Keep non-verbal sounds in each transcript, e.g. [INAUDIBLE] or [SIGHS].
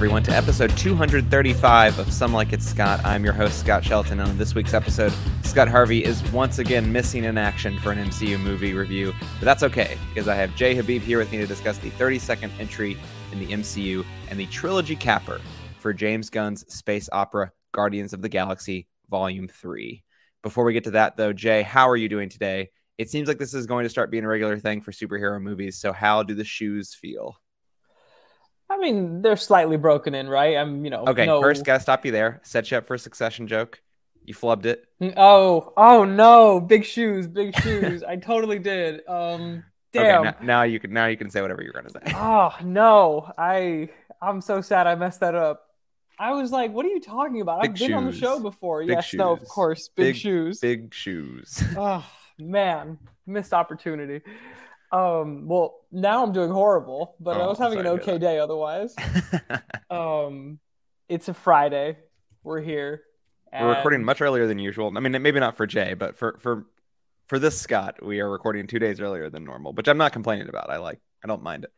Everyone, to episode 235 of Some Like It Scott. I'm your host, Scott Shelton. And on this week's episode, Scott Harvey is once again missing in action for an MCU movie review. But that's okay, because I have Jay Habib here with me to discuss the 32nd entry in the MCU and the trilogy capper for James Gunn's space opera Guardians of the Galaxy Volume 3. Before we get to that, though, Jay, how are you doing today? It seems like this is going to start being a regular thing for superhero movies. So, how do the shoes feel? I mean, they're slightly broken in, right? I'm, you know. Okay, no... first, gotta stop you there. Set you up for a succession joke. You flubbed it. Oh, oh no! Big shoes, big shoes. I totally did. Um, [LAUGHS] damn. Okay, now, now, you can now you can say whatever you're gonna say. Oh [LAUGHS] no! I I'm so sad I messed that up. I was like, "What are you talking about? Big I've been shoes. on the show before." Big yes, shoes. no, of course, big, Big- shoes. Big shoes. Oh [LAUGHS] man, missed opportunity. Um, well, now I'm doing horrible, but I Oh, was having an sorry to hear okay day otherwise. [LAUGHS] Um, it's a Friday. We're here. We're recording much earlier than usual. I mean, maybe not for Jay, but for for for this Scott, we are recording two days earlier than normal, which I'm not complaining about. I like. I don't mind it.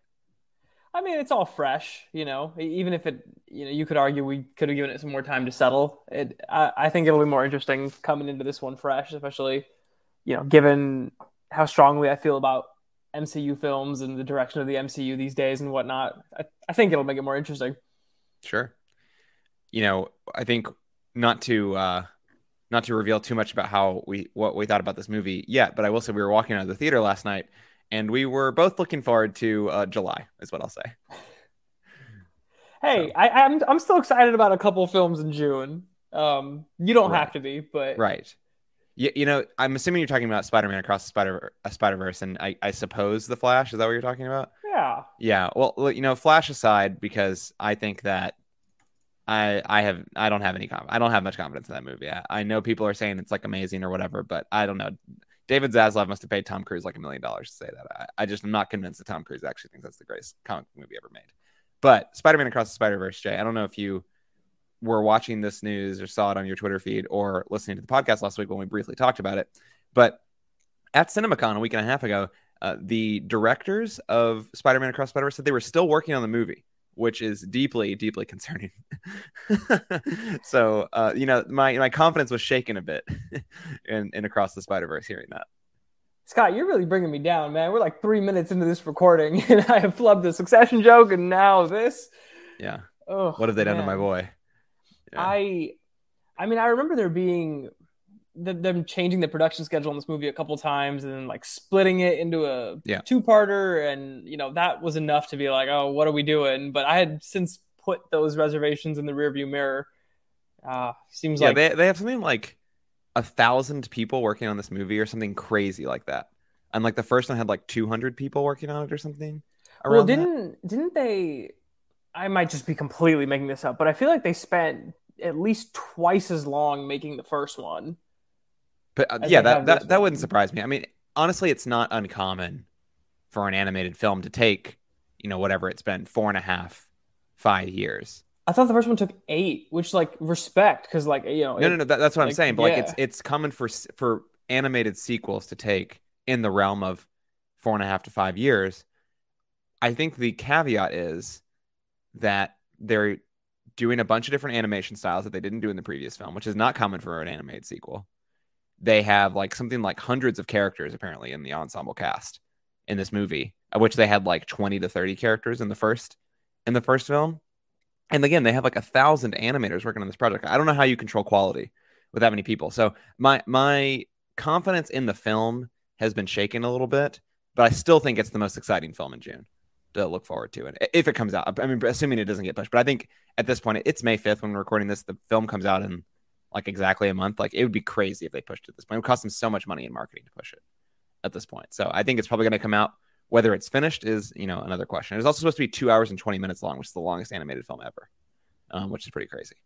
I mean, it's all fresh, you know. Even if it, you know, you could argue we could have given it some more time to settle. It, I, I think it'll be more interesting coming into this one fresh, especially, you know, given how strongly I feel about MCU films and the direction of the MCU these days and whatnot. I, I think it'll make it more interesting. Sure. You know, I think not to uh not to reveal too much about how we what we thought about this movie yet, but I will say we were walking out of the theater last night and we were both looking forward to uh, July, is what I'll say. Hey, So- I, I'm I'm still excited about a couple films in June. Um, you don't Right. have to be, but Right. You, you know, I'm assuming you're talking about Spider-Man across the Spider a Spider-Verse, and I, I suppose the Flash. Is that what you're talking about? yeah, Yeah. Well, you know, Flash aside, because I think that I I have I don't have any conf- I don't have much confidence in that movie. I, I know people are saying it's like amazing or whatever, but I don't know. David Zaslav must have paid Tom Cruise like a million dollars to say that. I, I just am not convinced that Tom Cruise actually thinks that's the greatest comic movie ever made. But Spider-Man Across the Spider-Verse, Jay, I don't know if you were watching this news or saw it on your Twitter feed or listening to the podcast last week when we briefly talked about it, but at CinemaCon a week and a half ago, uh, the directors of Spider-Man Across Spider-Verse said they were still working on the movie, which is deeply, deeply concerning. [LAUGHS] so, uh, you know, my my confidence was shaken a bit [LAUGHS] in, in Across the Spider-Verse hearing that. Scott, you're really bringing me down, man. We're like three minutes into this recording, [LAUGHS] and I have flubbed the Succession joke, and now this. Yeah. Oh, What have they done to my boy? Yeah. I, I mean, I remember there being th- them changing the production schedule on this movie a couple times, and then like splitting it into a Yeah. two-parter, and you know that was enough to be like, oh, what are we doing? But I had since put those reservations in the rearview mirror. Uh, seems yeah, like they they have something like a thousand people working on this movie or something crazy like that. And like the first one had like 200 people working on it or something. well, didn't didn't they? I might just be completely making this up, but I feel like they spent at least twice as long making the first one. But uh, yeah, that that, that wouldn't surprise me. I mean, honestly, it's not uncommon for an animated film to take, you know, whatever it's been, four and a half, five years. I thought the first one took eight, which like respect because like you know No, it- no, no. That, that's what I'm saying. But like, it's it's common for for animated sequels to take in the realm of four and a half to five years. I think the caveat is that they're doing a bunch of different animation styles that they didn't do in the previous film, which is not common for an animated sequel. They have like something like hundreds of characters apparently in the ensemble cast in this movie, of which they had like 20 to 30 characters in the first in the first film. And again, they have like a thousand animators working on this project. I don't know how you control quality with that many people. So my my confidence in the film has been shaken a little bit, but I still think it's the most exciting film in June to look forward to, and if it comes out, I mean, assuming it doesn't get pushed. But I think at this point, it's May fifth when we're recording this. The film comes out in like exactly a month. Like it would be crazy if they pushed it at this point. It would cost them so much money in marketing to push it at this point. So I think it's probably going to come out. Whether it's finished is you know another question. It's also supposed to be two hours and twenty minutes long, which is the longest animated film ever, um, which is pretty crazy.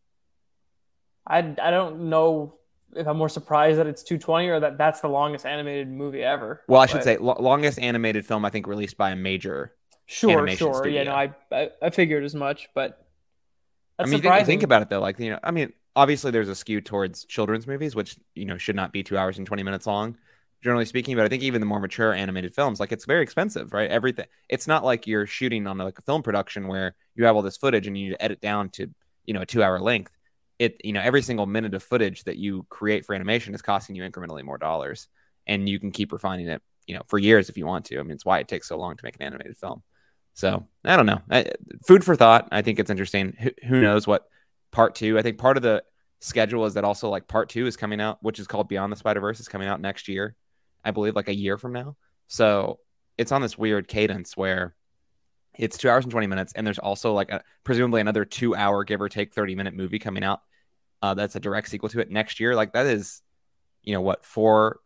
I I don't know if I'm more surprised that it's 220 or that that's the longest animated movie ever. Well, I should But- say lo- longest animated film I think released by a major. Sure, sure. Yeah, studio. no, I, I I figured as much, but that's I mean, think about it though. Like you know, I mean, obviously there's a skew towards children's movies, which you know should not be two hours and twenty minutes long. generally speaking. But I think even the more mature animated films, like it's very expensive, right? Everything. It's not like you're shooting on like a film production where you have all this footage and you need to edit down to you know a two hour length. It you know every single minute of footage that you create for animation is costing you incrementally more dollars, and you can keep refining it you know for years if you want to. I mean, it's why it takes so long to make an animated film. So I don't know. I, food for thought. I think it's interesting. Who, who knows what part two? I think part of the schedule is that also like part two is coming out, which is called Beyond the Spider Verse, is coming out next year. I believe like a year from now. So it's on this weird cadence where it's two hours and 20 minutes. And there's also like a, presumably another two hour, give or take 30 minute movie coming out. Uh, that's a direct sequel to it next year. Like that is, you know, what, four,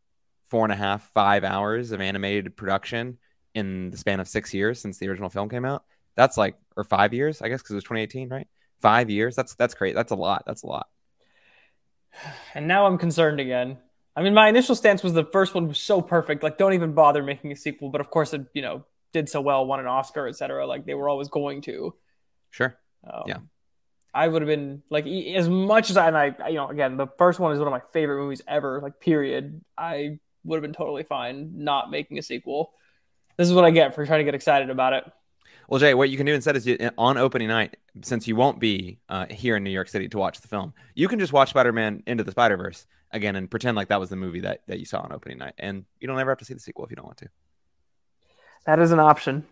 four and a half, five hours of animated production in the span of six years since the original film came out. That's like, or five years, I guess, because it was 2018, right? Five years. That's, that's great. That's a lot. That's a lot. [SIGHS] And now I'm concerned again. I mean, my initial stance was the first one was so perfect. Like, don't even bother making a sequel. But of course, it, you know, did so well, won an Oscar, etc. Like they were always going to. Sure. Um, yeah. I would have been like as much as I and I you know again the first one is one of my favorite movies ever like period I would have been totally fine not making a sequel. This is what I get for trying to get excited about it. Well, Jay, what you can do instead is you, on opening night, since you won't be uh, here in New York City to watch the film, you can just watch Spider-Man Into the Spider-Verse again and pretend like that was the movie that, that you saw on opening night, and you don't ever have to see the sequel if you don't want to. That is an option.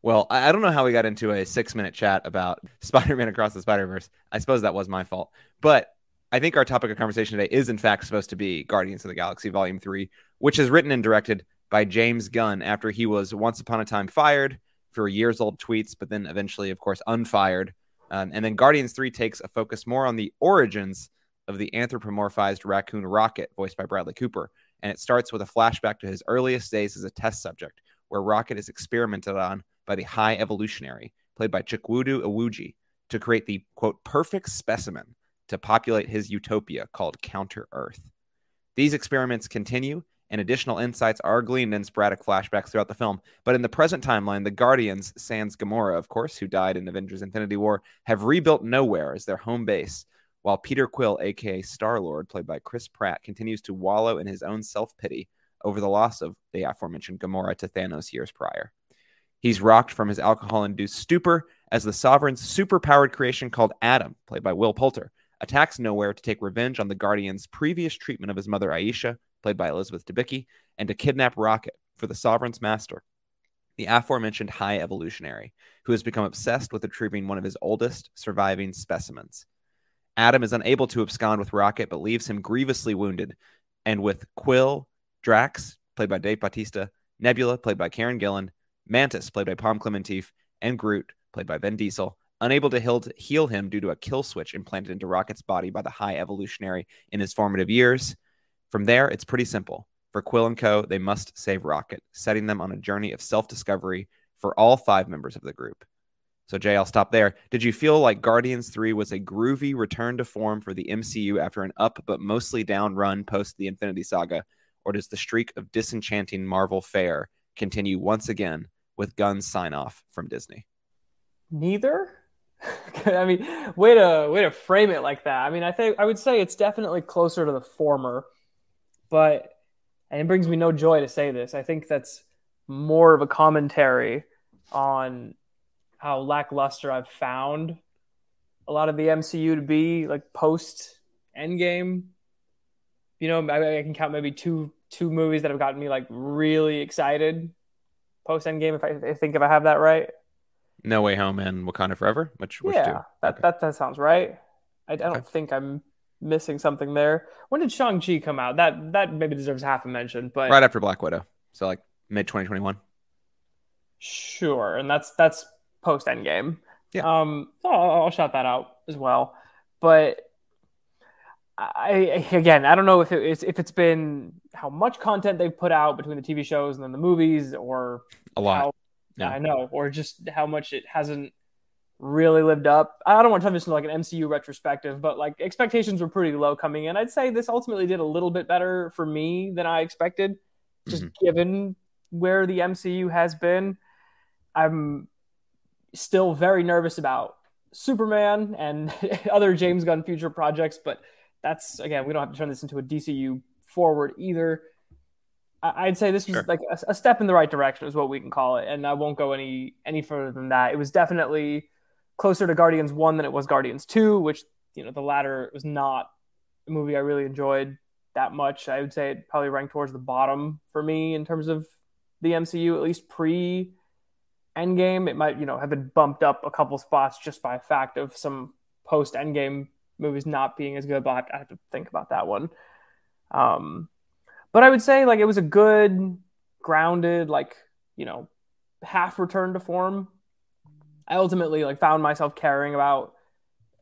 Well, I don't know how we got into a six minute chat about [LAUGHS] Spider Man Across the Spider Verse. I suppose that was my fault. But I think our topic of conversation today is, in fact, supposed to be Guardians of the Galaxy Volume 3, which is written and directed by James Gunn after he was once upon a time fired for years old tweets, but then eventually, of course, unfired. Um, and then Guardians 3 takes a focus more on the origins of the anthropomorphized raccoon Rocket, voiced by Bradley Cooper. And it starts with a flashback to his earliest days as a test subject where Rocket is experimented on by the High Evolutionary, played by Chukwudi Iwuji, to create the quote perfect specimen to populate his utopia called Counter Earth. These experiments continue, and additional insights are gleaned in sporadic flashbacks throughout the film. But in the present timeline, the Guardians, sans Gamora, of course, who died in Avengers Infinity War, have rebuilt Nowhere as their home base, while Peter Quill, aka Star Lord, played by Chris Pratt, continues to wallow in his own self pity over the loss of the aforementioned Gamora to Thanos years prior. He's rocked from his alcohol induced stupor as the Sovereign's superpowered creation called Adam, played by Will Poulter, attacks Nowhere to take revenge on the Guardian's previous treatment of his mother Ayesha, played by Elizabeth Debicki, and to kidnap Rocket for the Sovereign's master, the aforementioned High Evolutionary, who has become obsessed with retrieving one of his oldest surviving specimens. Adam is unable to abscond with Rocket, but leaves him grievously wounded, and with Quill, Drax, played by Dave Bautista, Nebula, played by Karen Gillan, Mantis, played by Pom Klementieff, and Groot, played by Vin Diesel, unable to heal him due to a kill switch implanted into Rocket's body by the High Evolutionary in his formative years. From there, it's pretty simple. For Quill and Co., they must save Rocket, setting them on a journey of self discovery for all five members of the group. So, Jay, I'll stop there. Did you feel like Guardians 3 was a groovy return to form for the MCU after an up but mostly down run post the Infinity Saga? or does the streak of disenchanting Marvel fare continue once again with Gunn's sign off from Disney? Neither. [LAUGHS] I mean, way to way to frame it like that. I mean, I think I would say it's definitely closer to the former, but and it brings me no joy to say this. I think that's more of a commentary on how lackluster I've found a lot of the MCU to be like post Endgame you know, I, I can count maybe two two movies that have gotten me like really excited post Endgame. If I, I think if I have that right. No Way Home and Wakanda Forever, which, which yeah, two? that, okay. that that sounds right. I, I don't okay. think I'm missing something there. When did Shang Chi come out? That that maybe deserves half a mention, but right after Black Widow, so like mid 2021. Sure, and that's that's post Endgame. Yeah. Um, so I'll, I'll shout that out as well, but I again, I don't know if it's if it's been how much content they've put out between the TV shows and then the movies, or a lot. How, yeah. I know, or just how much it hasn't really lived up. I don't want to turn this into like an MCU retrospective, but like expectations were pretty low coming in. I'd say this ultimately did a little bit better for me than I expected, just mm-hmm. given where the MCU has been. I'm still very nervous about Superman and [LAUGHS] other James Gunn future projects, but that's again, we don't have to turn this into a DCU forward either. I'd say this was sure. like a, a, step in the right direction, is what we can call it, and I won't go any any further than that. It was definitely closer to Guardians One than it was Guardians Two, which you know the latter was not a movie I really enjoyed that much. I would say it probably ranked towards the bottom for me in terms of the MCU, at least pre Endgame. It might you know have been bumped up a couple spots just by a fact of some post Endgame movies not being as good. But I have to think about that one. Um, but I would say like it was a good, grounded, like you know, half return to form. I ultimately like found myself caring about.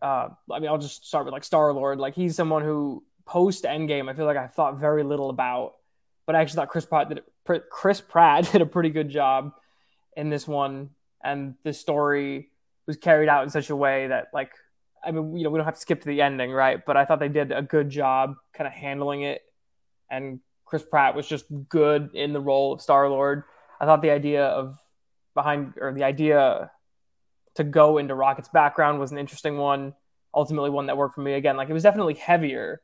Uh, I mean, I'll just start with like Star Lord. Like he's someone who post Endgame, I feel like I thought very little about, but I actually thought Chris Pratt did Chris Pratt [LAUGHS] did a pretty good job in this one, and the story was carried out in such a way that like I mean, you know, we don't have to skip to the ending, right? But I thought they did a good job kind of handling it and Chris Pratt was just good in the role of Star Lord. I thought the idea of behind or the idea to go into Rocket's background was an interesting one. Ultimately, one that worked for me. Again, like it was definitely heavier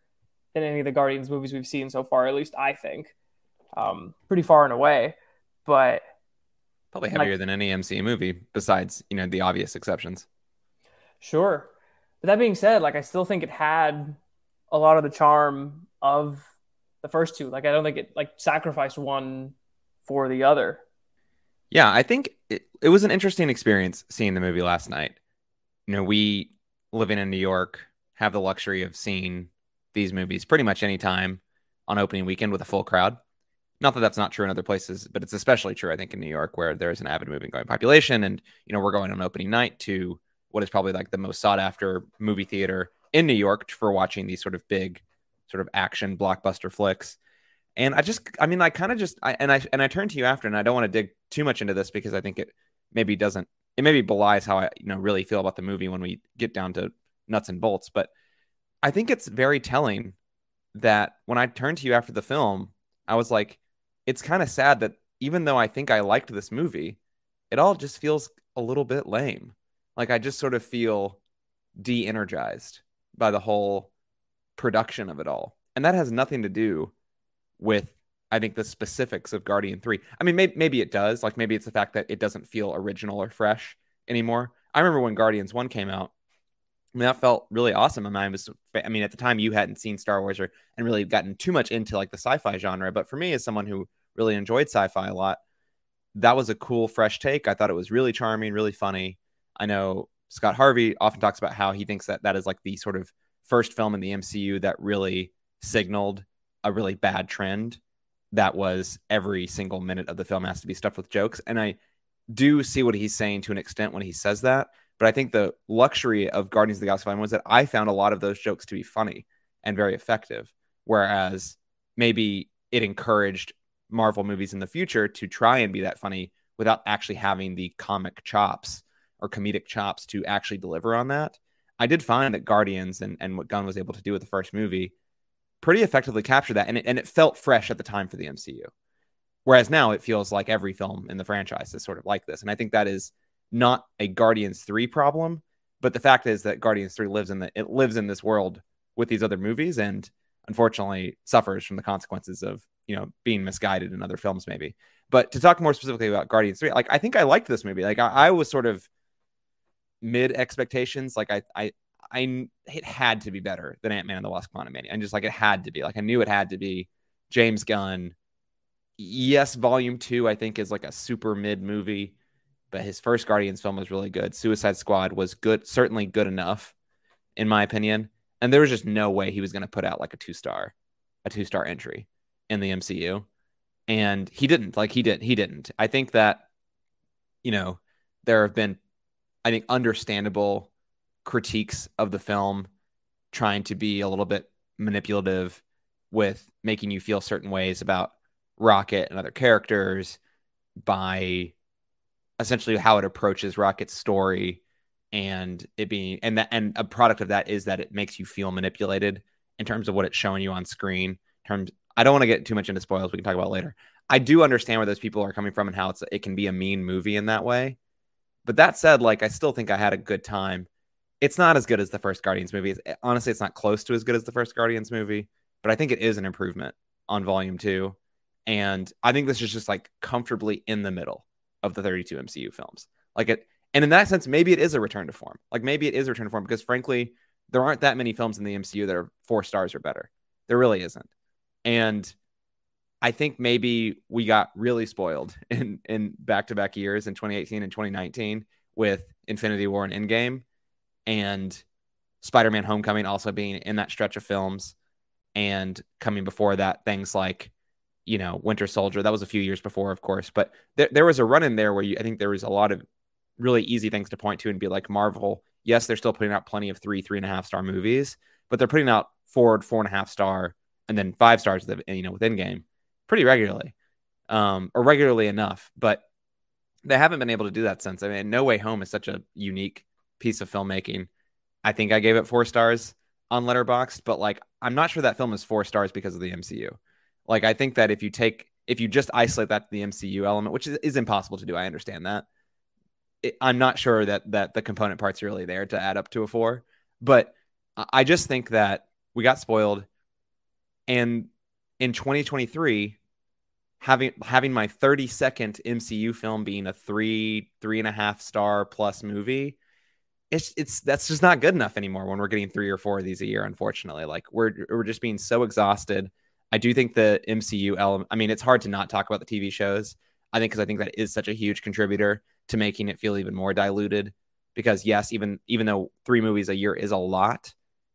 than any of the Guardians movies we've seen so far. At least I think, um, pretty far and away. But probably heavier like, than any MCU movie, besides you know the obvious exceptions. Sure, but that being said, like I still think it had a lot of the charm of the first two. Like I don't think it like sacrificed one for the other. Yeah, I think it, it was an interesting experience seeing the movie last night. You know, we living in New York have the luxury of seeing these movies pretty much any time on opening weekend with a full crowd. Not that that's not true in other places, but it's especially true, I think, in New York, where there's an avid movie going population, and you know we're going on opening night to what is probably like the most sought after movie theater in New York for watching these sort of big sort of action blockbuster flicks. And I just, I mean, I kind of just, I, and I and I turned to you after, and I don't want to dig too much into this because I think it maybe doesn't, it maybe belies how I, you know, really feel about the movie when we get down to nuts and bolts. But I think it's very telling that when I turned to you after the film, I was like, it's kind of sad that even though I think I liked this movie, it all just feels a little bit lame. Like I just sort of feel de-energized by the whole production of it all. And that has nothing to do with I think the specifics of Guardian 3. I mean maybe, maybe it does, like maybe it's the fact that it doesn't feel original or fresh anymore. I remember when Guardians 1 came out, I mean, that felt really awesome. I mean, I was, I mean, at the time you hadn't seen Star Wars or and really gotten too much into like the sci-fi genre, but for me, as someone who really enjoyed sci-fi a lot, that was a cool, fresh take. I thought it was really charming, really funny. I know Scott Harvey often talks about how he thinks that that is like the sort of first film in the MCU that really signaled a really bad trend that was every single minute of the film has to be stuffed with jokes. And I do see what he's saying to an extent when he says that. But I think the luxury of Guardians of the Galaxy was that I found a lot of those jokes to be funny and very effective. Whereas maybe it encouraged Marvel movies in the future to try and be that funny without actually having the comic chops or comedic chops to actually deliver on that. I did find that Guardians and, and what Gunn was able to do with the first movie pretty effectively captured that. And it, and it felt fresh at the time for the MCU. Whereas now it feels like every film in the franchise is sort of like this. And I think that is not a Guardians 3 problem, but the fact is that Guardians 3 lives in the it lives in this world with these other movies and unfortunately suffers from the consequences of, you know, being misguided in other films maybe. But to talk more specifically about Guardians 3, like I think I liked this movie. Like I, I was sort of mid expectations. Like I, I, I, it had to be better than Ant Man and the Wasp: Quantumania, and just like it had to be. Like I knew it had to be. James Gunn. Yes, Volume Two, I think, is like a super mid movie, but his first Guardians film was really good. Suicide Squad was good, certainly good enough, in my opinion. And there was just no way he was going to put out like a two star, a two star entry in the MCU, and he didn't. Like he didn't. he didn't. I think that, you know, there have been I think, understandable critiques of the film, trying to be a little bit manipulative with making you feel certain ways about Rocket and other characters by essentially how it approaches Rocket's story and it being and that and a product of that is that it makes you feel manipulated in terms of what it's showing you on screen. In terms I don't want to get too much into spoils, we can talk about later. I do understand where those people are coming from and how it's it can be a mean movie in that way. But that said, like I still think I had a good time. It's not as good as the first Guardians movie. It's, eh, honestly, it's not close to as good as the first Guardians movie, but I think it is an improvement on Volume Two. And I think this is just like comfortably in the middle of the 32 MCU films. Like it, and in that sense, maybe it is a return to form. Like maybe it is a return to form because frankly, there aren't that many films in the MCU that are four stars or better. There really isn't. And I think maybe we got really spoiled [LAUGHS] in in back to back years in 2018 and 2019 with Infinity War and Endgame, and Spider Man Homecoming also being in that stretch of films, and coming before that things like you know Winter Soldier. That was a few years before, of course, but there there was a run in there where you, I think there was a lot of really easy things to point to and be like Marvel. Yes, they're still putting out plenty of three, three and a half star movies, but they're putting out four, four and a half star, and then five stars. You know, with Endgame pretty regularly, um, or regularly enough. But they haven't been able to do that since. I mean, No Way Home is such a unique piece of filmmaking. I think I gave it four stars on Letterboxd, but like I'm not sure that film is four stars because of the MCU. Like I think that if you take if you just isolate that to the MCU element, which is, is impossible to do, I understand that. It, I'm not sure that that the component parts are really there to add up to a four, but I just think that we got spoiled, and in 2023 having having my 32nd mcu film being a three three and a half star plus movie it's it's that's just not good enough anymore when we're getting three or four of these a year unfortunately like we're we're just being so exhausted i do think the mcu element i mean it's hard to not talk about the tv shows i think because i think that is such a huge contributor to making it feel even more diluted because yes even even though three movies a year is a lot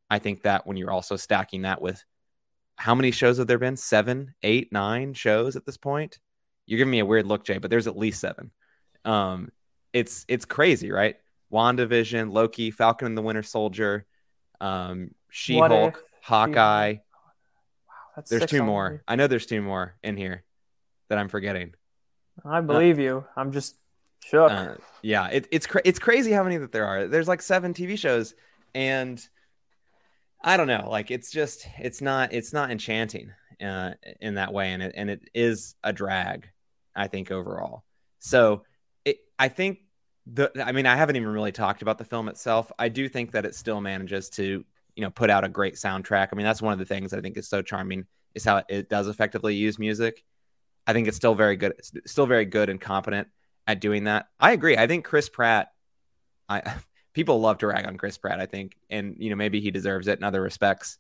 i think that when you're also stacking that with how many shows have there been? Seven, eight, nine shows at this point. You're giving me a weird look, Jay, but there's at least seven. Um, it's it's crazy, right? WandaVision, Loki, Falcon and the Winter Soldier, um, She Hulk, Hawkeye. Wow, there's two more. I know there's two more in here that I'm forgetting. I believe uh, you. I'm just shook. Uh, yeah, it, it's cra- it's crazy how many that there are. There's like seven TV shows, and I don't know. Like it's just it's not it's not enchanting uh, in that way, and it and it is a drag. I think overall. So it, I think the I mean I haven't even really talked about the film itself. I do think that it still manages to you know put out a great soundtrack. I mean that's one of the things I think is so charming is how it does effectively use music. I think it's still very good, still very good and competent at doing that. I agree. I think Chris Pratt. I [LAUGHS] people love to rag on Chris Pratt, I think, and you know maybe he deserves it in other respects.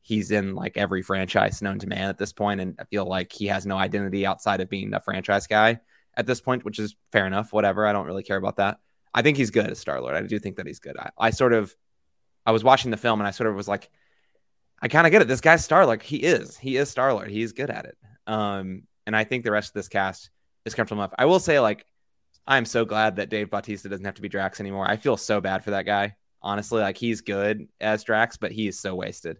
He's in like every franchise known to man at this point, and I feel like he has no identity outside of being a franchise guy at this point, which is fair enough. Whatever, I don't really care about that. I think he's good as Star Lord. I do think that he's good. I, I sort of, I was watching the film and I sort of was like, I kind of get it. This guy's Star Lord. He is. He is Star Lord. He's good at it. Um, and I think the rest of this cast is comfortable enough. I will say, like, I'm so glad that Dave Bautista doesn't have to be Drax anymore. I feel so bad for that guy. Honestly, like he's good as Drax, but he is so wasted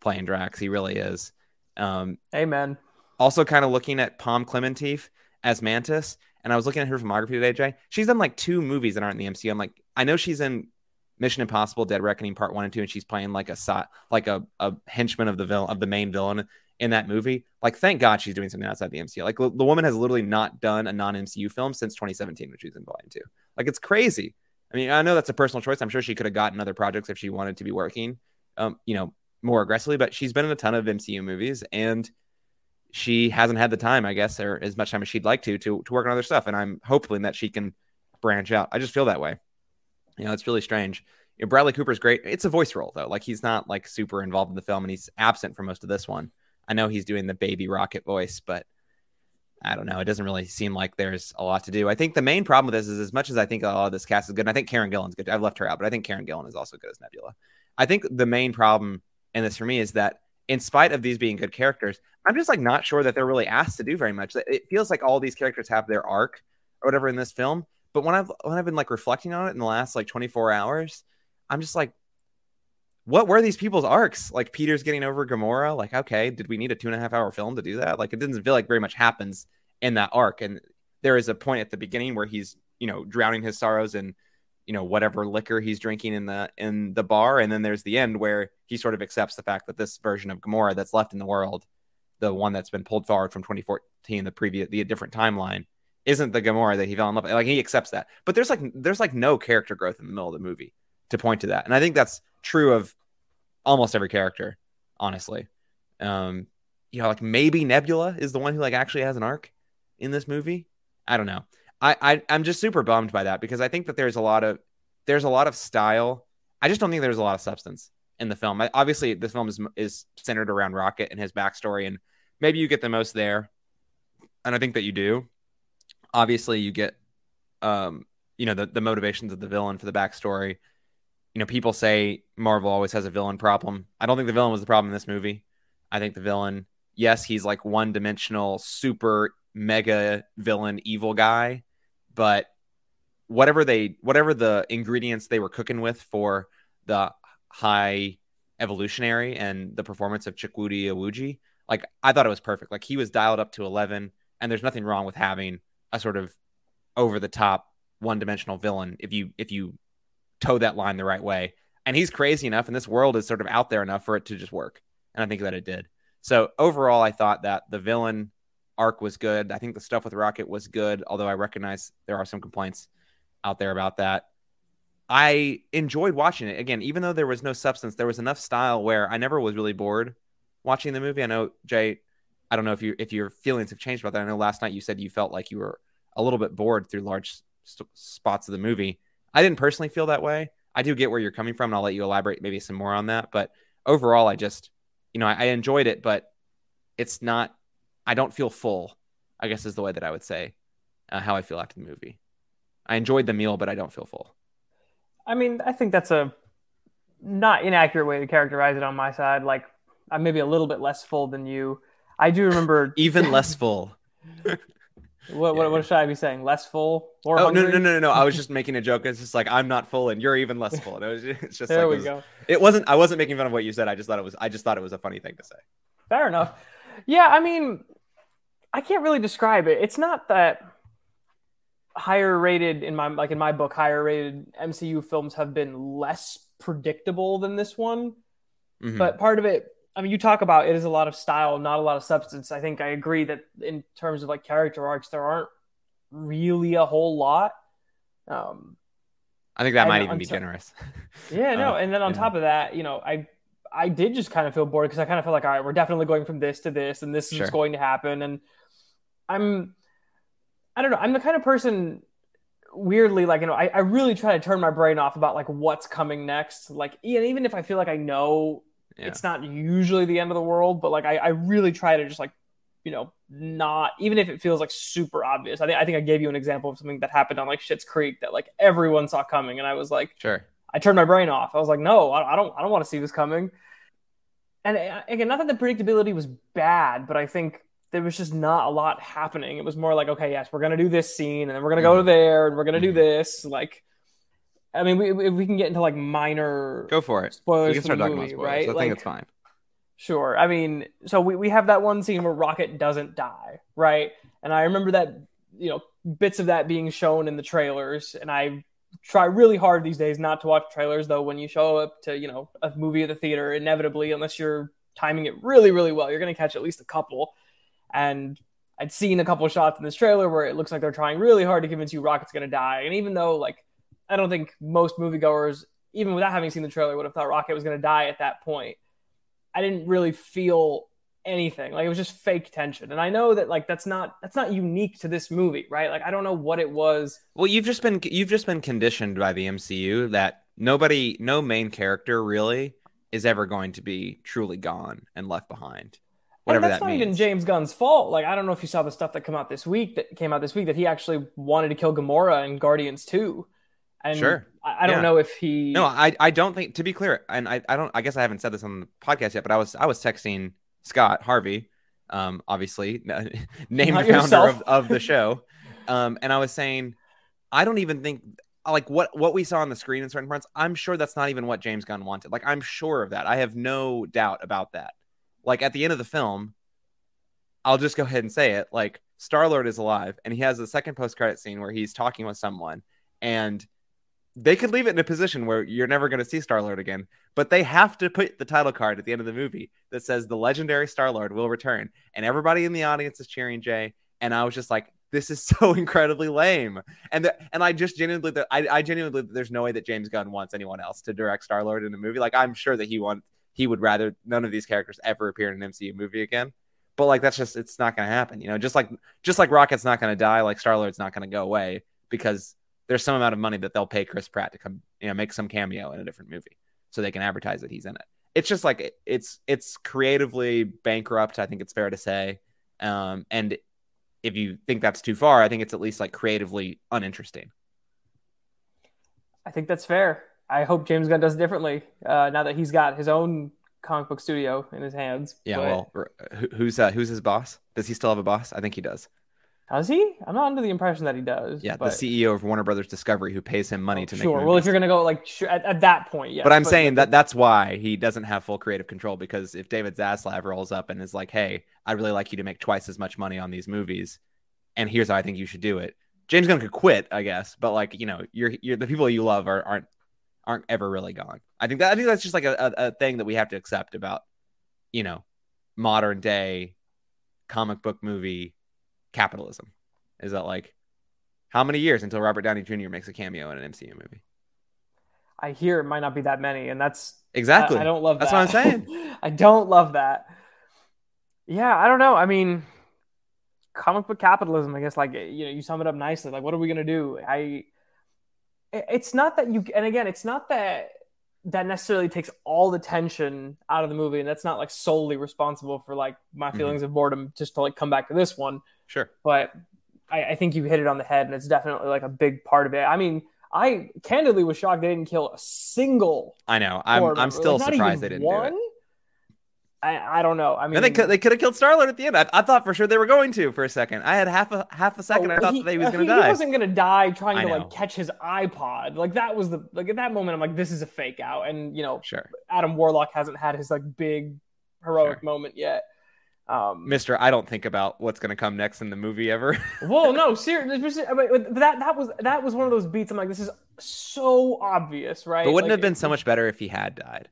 playing Drax. He really is. Um, Amen. Also, kind of looking at Pom Klementieff as Mantis, and I was looking at her filmography today, Jay. She's done like two movies that aren't in the MCU. I'm like, I know she's in Mission Impossible: Dead Reckoning Part One and Two, and she's playing like a like a, a henchman of the villain of the main villain in that movie. Like, thank God she's doing something outside the MCU. Like, the woman has literally not done a non MCU film since 2017, which she's involved Two. Like, it's crazy. I mean, I know that's a personal choice. I'm sure she could have gotten other projects if she wanted to be working, um, you know, more aggressively. But she's been in a ton of MCU movies, and she hasn't had the time, I guess, or as much time as she'd like to, to to work on other stuff. And I'm hoping that she can branch out. I just feel that way. You know, it's really strange. You know, Bradley Cooper's great. It's a voice role though. Like he's not like super involved in the film, and he's absent for most of this one. I know he's doing the baby rocket voice, but I don't know. It doesn't really seem like there's a lot to do. I think the main problem with this is as much as I think a lot of this cast is good, and I think Karen Gillan's good. I've left her out, but I think Karen Gillan is also good as Nebula. I think the main problem in this for me is that in spite of these being good characters, I'm just like not sure that they're really asked to do very much. It feels like all these characters have their arc or whatever in this film, but when I've when I've been like reflecting on it in the last like 24 hours, I'm just like, what were these people's arcs? Like Peter's getting over Gamora. Like, okay, did we need a two and a half hour film to do that? Like, it doesn't feel like very much happens in that arc. And there is a point at the beginning where he's, you know, drowning his sorrows in, you know, whatever liquor he's drinking in the in the bar. And then there's the end where he sort of accepts the fact that this version of Gamora that's left in the world, the one that's been pulled forward from 2014, the previous, the different timeline, isn't the Gamora that he fell in love with. Like he accepts that. But there's like there's like no character growth in the middle of the movie to point to that. And I think that's true of almost every character, honestly. Um, you know, like maybe Nebula is the one who like actually has an arc in this movie. I don't know. I, I I'm just super bummed by that because I think that there's a lot of there's a lot of style. I just don't think there's a lot of substance in the film. I, obviously, this film is is centered around Rocket and his backstory, and maybe you get the most there, and I think that you do. Obviously, you get, um, you know, the the motivations of the villain for the backstory. You know, people say Marvel always has a villain problem. I don't think the villain was the problem in this movie. I think the villain, yes, he's like one dimensional, super mega villain, evil guy, but whatever they whatever the ingredients they were cooking with for the high evolutionary and the performance of Chukwudi Iwuji, like I thought it was perfect. Like he was dialed up to 11 and there's nothing wrong with having a sort of over the top one-dimensional villain if you if you toe that line the right way. And he's crazy enough and this world is sort of out there enough for it to just work. And I think that it did. So overall I thought that the villain arc was good. I think the stuff with Rocket was good, although I recognize there are some complaints out there about that. I enjoyed watching it again, even though there was no substance. There was enough style where I never was really bored watching the movie. I know Jay, I don't know if you if your feelings have changed about that. I know last night you said you felt like you were a little bit bored through large st- spots of the movie. I didn't personally feel that way. I do get where you're coming from, and I'll let you elaborate maybe some more on that. But overall, I just, you know, I, I enjoyed it, but it's not. I don't feel full. I guess is the way that I would say uh, how I feel after the movie. I enjoyed the meal, but I don't feel full. I mean, I think that's a not inaccurate way to characterize it on my side. Like I'm maybe a little bit less full than you. I do remember [LAUGHS] even less full. [LAUGHS] what, what, what should I be saying? Less full or oh no, no no no no I was just making a joke. It's just like I'm not full and you're even less full. And it was it's just there like, we it was, go. It wasn't. I wasn't making fun of what you said. I just thought it was. I just thought it was a funny thing to say. Fair enough. Yeah, I mean, I can't really describe it. It's not that higher rated in my like in my book higher rated mcu films have been less predictable than this one mm-hmm. but part of it i mean you talk about it is a lot of style not a lot of substance i think i agree that in terms of like character arcs there aren't really a whole lot um i think that might even be t- generous [LAUGHS] yeah no uh, and then on yeah. top of that you know i i did just kind of feel bored because i kind of felt like all right we're definitely going from this to this and this sure. is going to happen and i'm I don't know. I'm the kind of person weirdly like you know I, I really try to turn my brain off about like what's coming next like even if i feel like i know yeah. it's not usually the end of the world but like I, I really try to just like you know not even if it feels like super obvious i think i think i gave you an example of something that happened on like Schitt's Creek that like everyone saw coming and i was like sure i turned my brain off i was like no i, don't i don't want to see this coming and uh, again not that the predictability was bad but i think there was just not a lot happening. It was more like, okay, yes, we're gonna do this scene, and then we're gonna go to mm-hmm. there, and we're gonna do mm-hmm. this. Like, I mean, we we can get into like minor go for it. Spoilers we can start talking movie, about spoilers. right? I like, think it's fine. Sure. I mean, so we, we have that one scene where Rocket doesn't die, right? And I remember that, you know, bits of that being shown in the trailers. And I try really hard these days not to watch trailers, though, when you show up to, you know, a movie at the theater, inevitably, unless you're timing it really, really well, you're going to catch at least a couple. And I'd seen a couple shots in this trailer where it looks like they're trying really hard to convince you Rocket's going to die. And even though, like, I don't think most moviegoers, even without having seen the trailer, would have thought Rocket was going to die at that point, I didn't really feel anything. Like, it was just fake tension. And I know that, like, that's not that's not unique to this movie, right? Like, I don't know what it was. Well, you've just been you've just been conditioned by the MCU that nobody, no main character really is ever going to be truly gone and left behind whatever and that's that not means. even James Gunn's fault. Like I don't know if you saw the stuff that came out this week that came out this week that he actually wanted to kill Gamora in Guardians 2. And sure. I, I don't yeah. know if he No, I I don't think to be clear, and I, I don't I guess I haven't said this on the podcast yet, but I was I was texting Scott Harvey, um, obviously [LAUGHS] named founder of, of the show. um, and I was saying I don't even think like what what we saw on the screen in certain parts, I'm sure that's not even what James Gunn wanted. Like I'm sure of that. I have no doubt about that like at the end of the film, I'll just go ahead and say it. Like Star Lord is alive, and he has a second post credit scene where he's talking with someone, and they could leave it in a position where you're never going to see Star Lord again, but they have to put the title card at the end of the movie that says the legendary Star Lord will return, and everybody in the audience is cheering Jay. And I was just like, this is [LAUGHS] so incredibly lame. And the, and I just genuinely, I, I genuinely, there's no way that James Gunn wants anyone else to direct Star Lord in a movie. Like I'm sure that he wants he would rather none of these characters ever appear in an MCU movie again. But like that's just it's not going to happen. You know, just like just like Rocket's not going to die, like Star Lord's not going to go away because there's some amount of money that they'll pay Chris Pratt to come, you know, make some cameo in a different movie so they can advertise that he's in it. It's just like it's it's creatively bankrupt. I think it's fair to say. Um, and if you think that's too far, I think it's at least like creatively uninteresting. I think that's fair. I hope James Gunn does it differently uh, now that he's got his own comic book studio in his hands. Yeah, but... well, who's uh, who's his boss? Does he still have a boss? I think he does. Does he? I'm not under the impression that he does. Yeah, but... the CEO of Warner Brothers Discovery, who pays him money oh, to sure. make. Sure. Well, if you're gonna go like sure, at, at, that point, yeah. But I'm but, saying but... that that's why he doesn't have full creative control because if David Zaslav rolls up and is like, "Hey, I'd really like you to make twice as much money on these movies," and here's how I think you should do it. James Gunn could quit, I guess, but like you know, you're, you're the people you love are, aren't aren't ever really gone. I think that I think that's just like a, a, a thing that we have to accept about you know modern day comic book movie capitalism. Is that like how many years until Robert Downey Jr. makes a cameo in an MCU movie? I hear it might not be that many, and that's exactly. I, I don't love that's that. what I'm saying. [LAUGHS] I don't love that. Yeah, I don't know. I mean, comic book capitalism. I guess like you know you sum it up nicely. Like, what are we gonna do? I. It's not that you, and again, it's not that that necessarily takes all the tension out of the movie, and that's not like solely responsible for like my mm-hmm. feelings mm-hmm. of boredom. Just to like come back to this one. Sure. But I, I think you hit it on the head, and it's definitely like a big part of it. I mean, I candidly was shocked they didn't kill a single. I know. I'm I'm still like, surprised they didn't one? do it. I, I don't know. I mean, and they could they could have killed Star Lord at the end. I, I, thought for sure they were going to for a second. I had half a half a second. Oh, I thought he, that he was going to die. He wasn't going to die trying to like catch his iPod. Like that was the like at that moment. I'm like, this is a fake out. And you know, sure. Adam Warlock hasn't had his like big heroic sure. moment yet. Um, Mister, I don't think about what's going to come next in the movie ever. [LAUGHS] well, no, seriously, that that was that was one of those beats. I'm like, this is so obvious, right? But wouldn't like, have been so much better if he had died.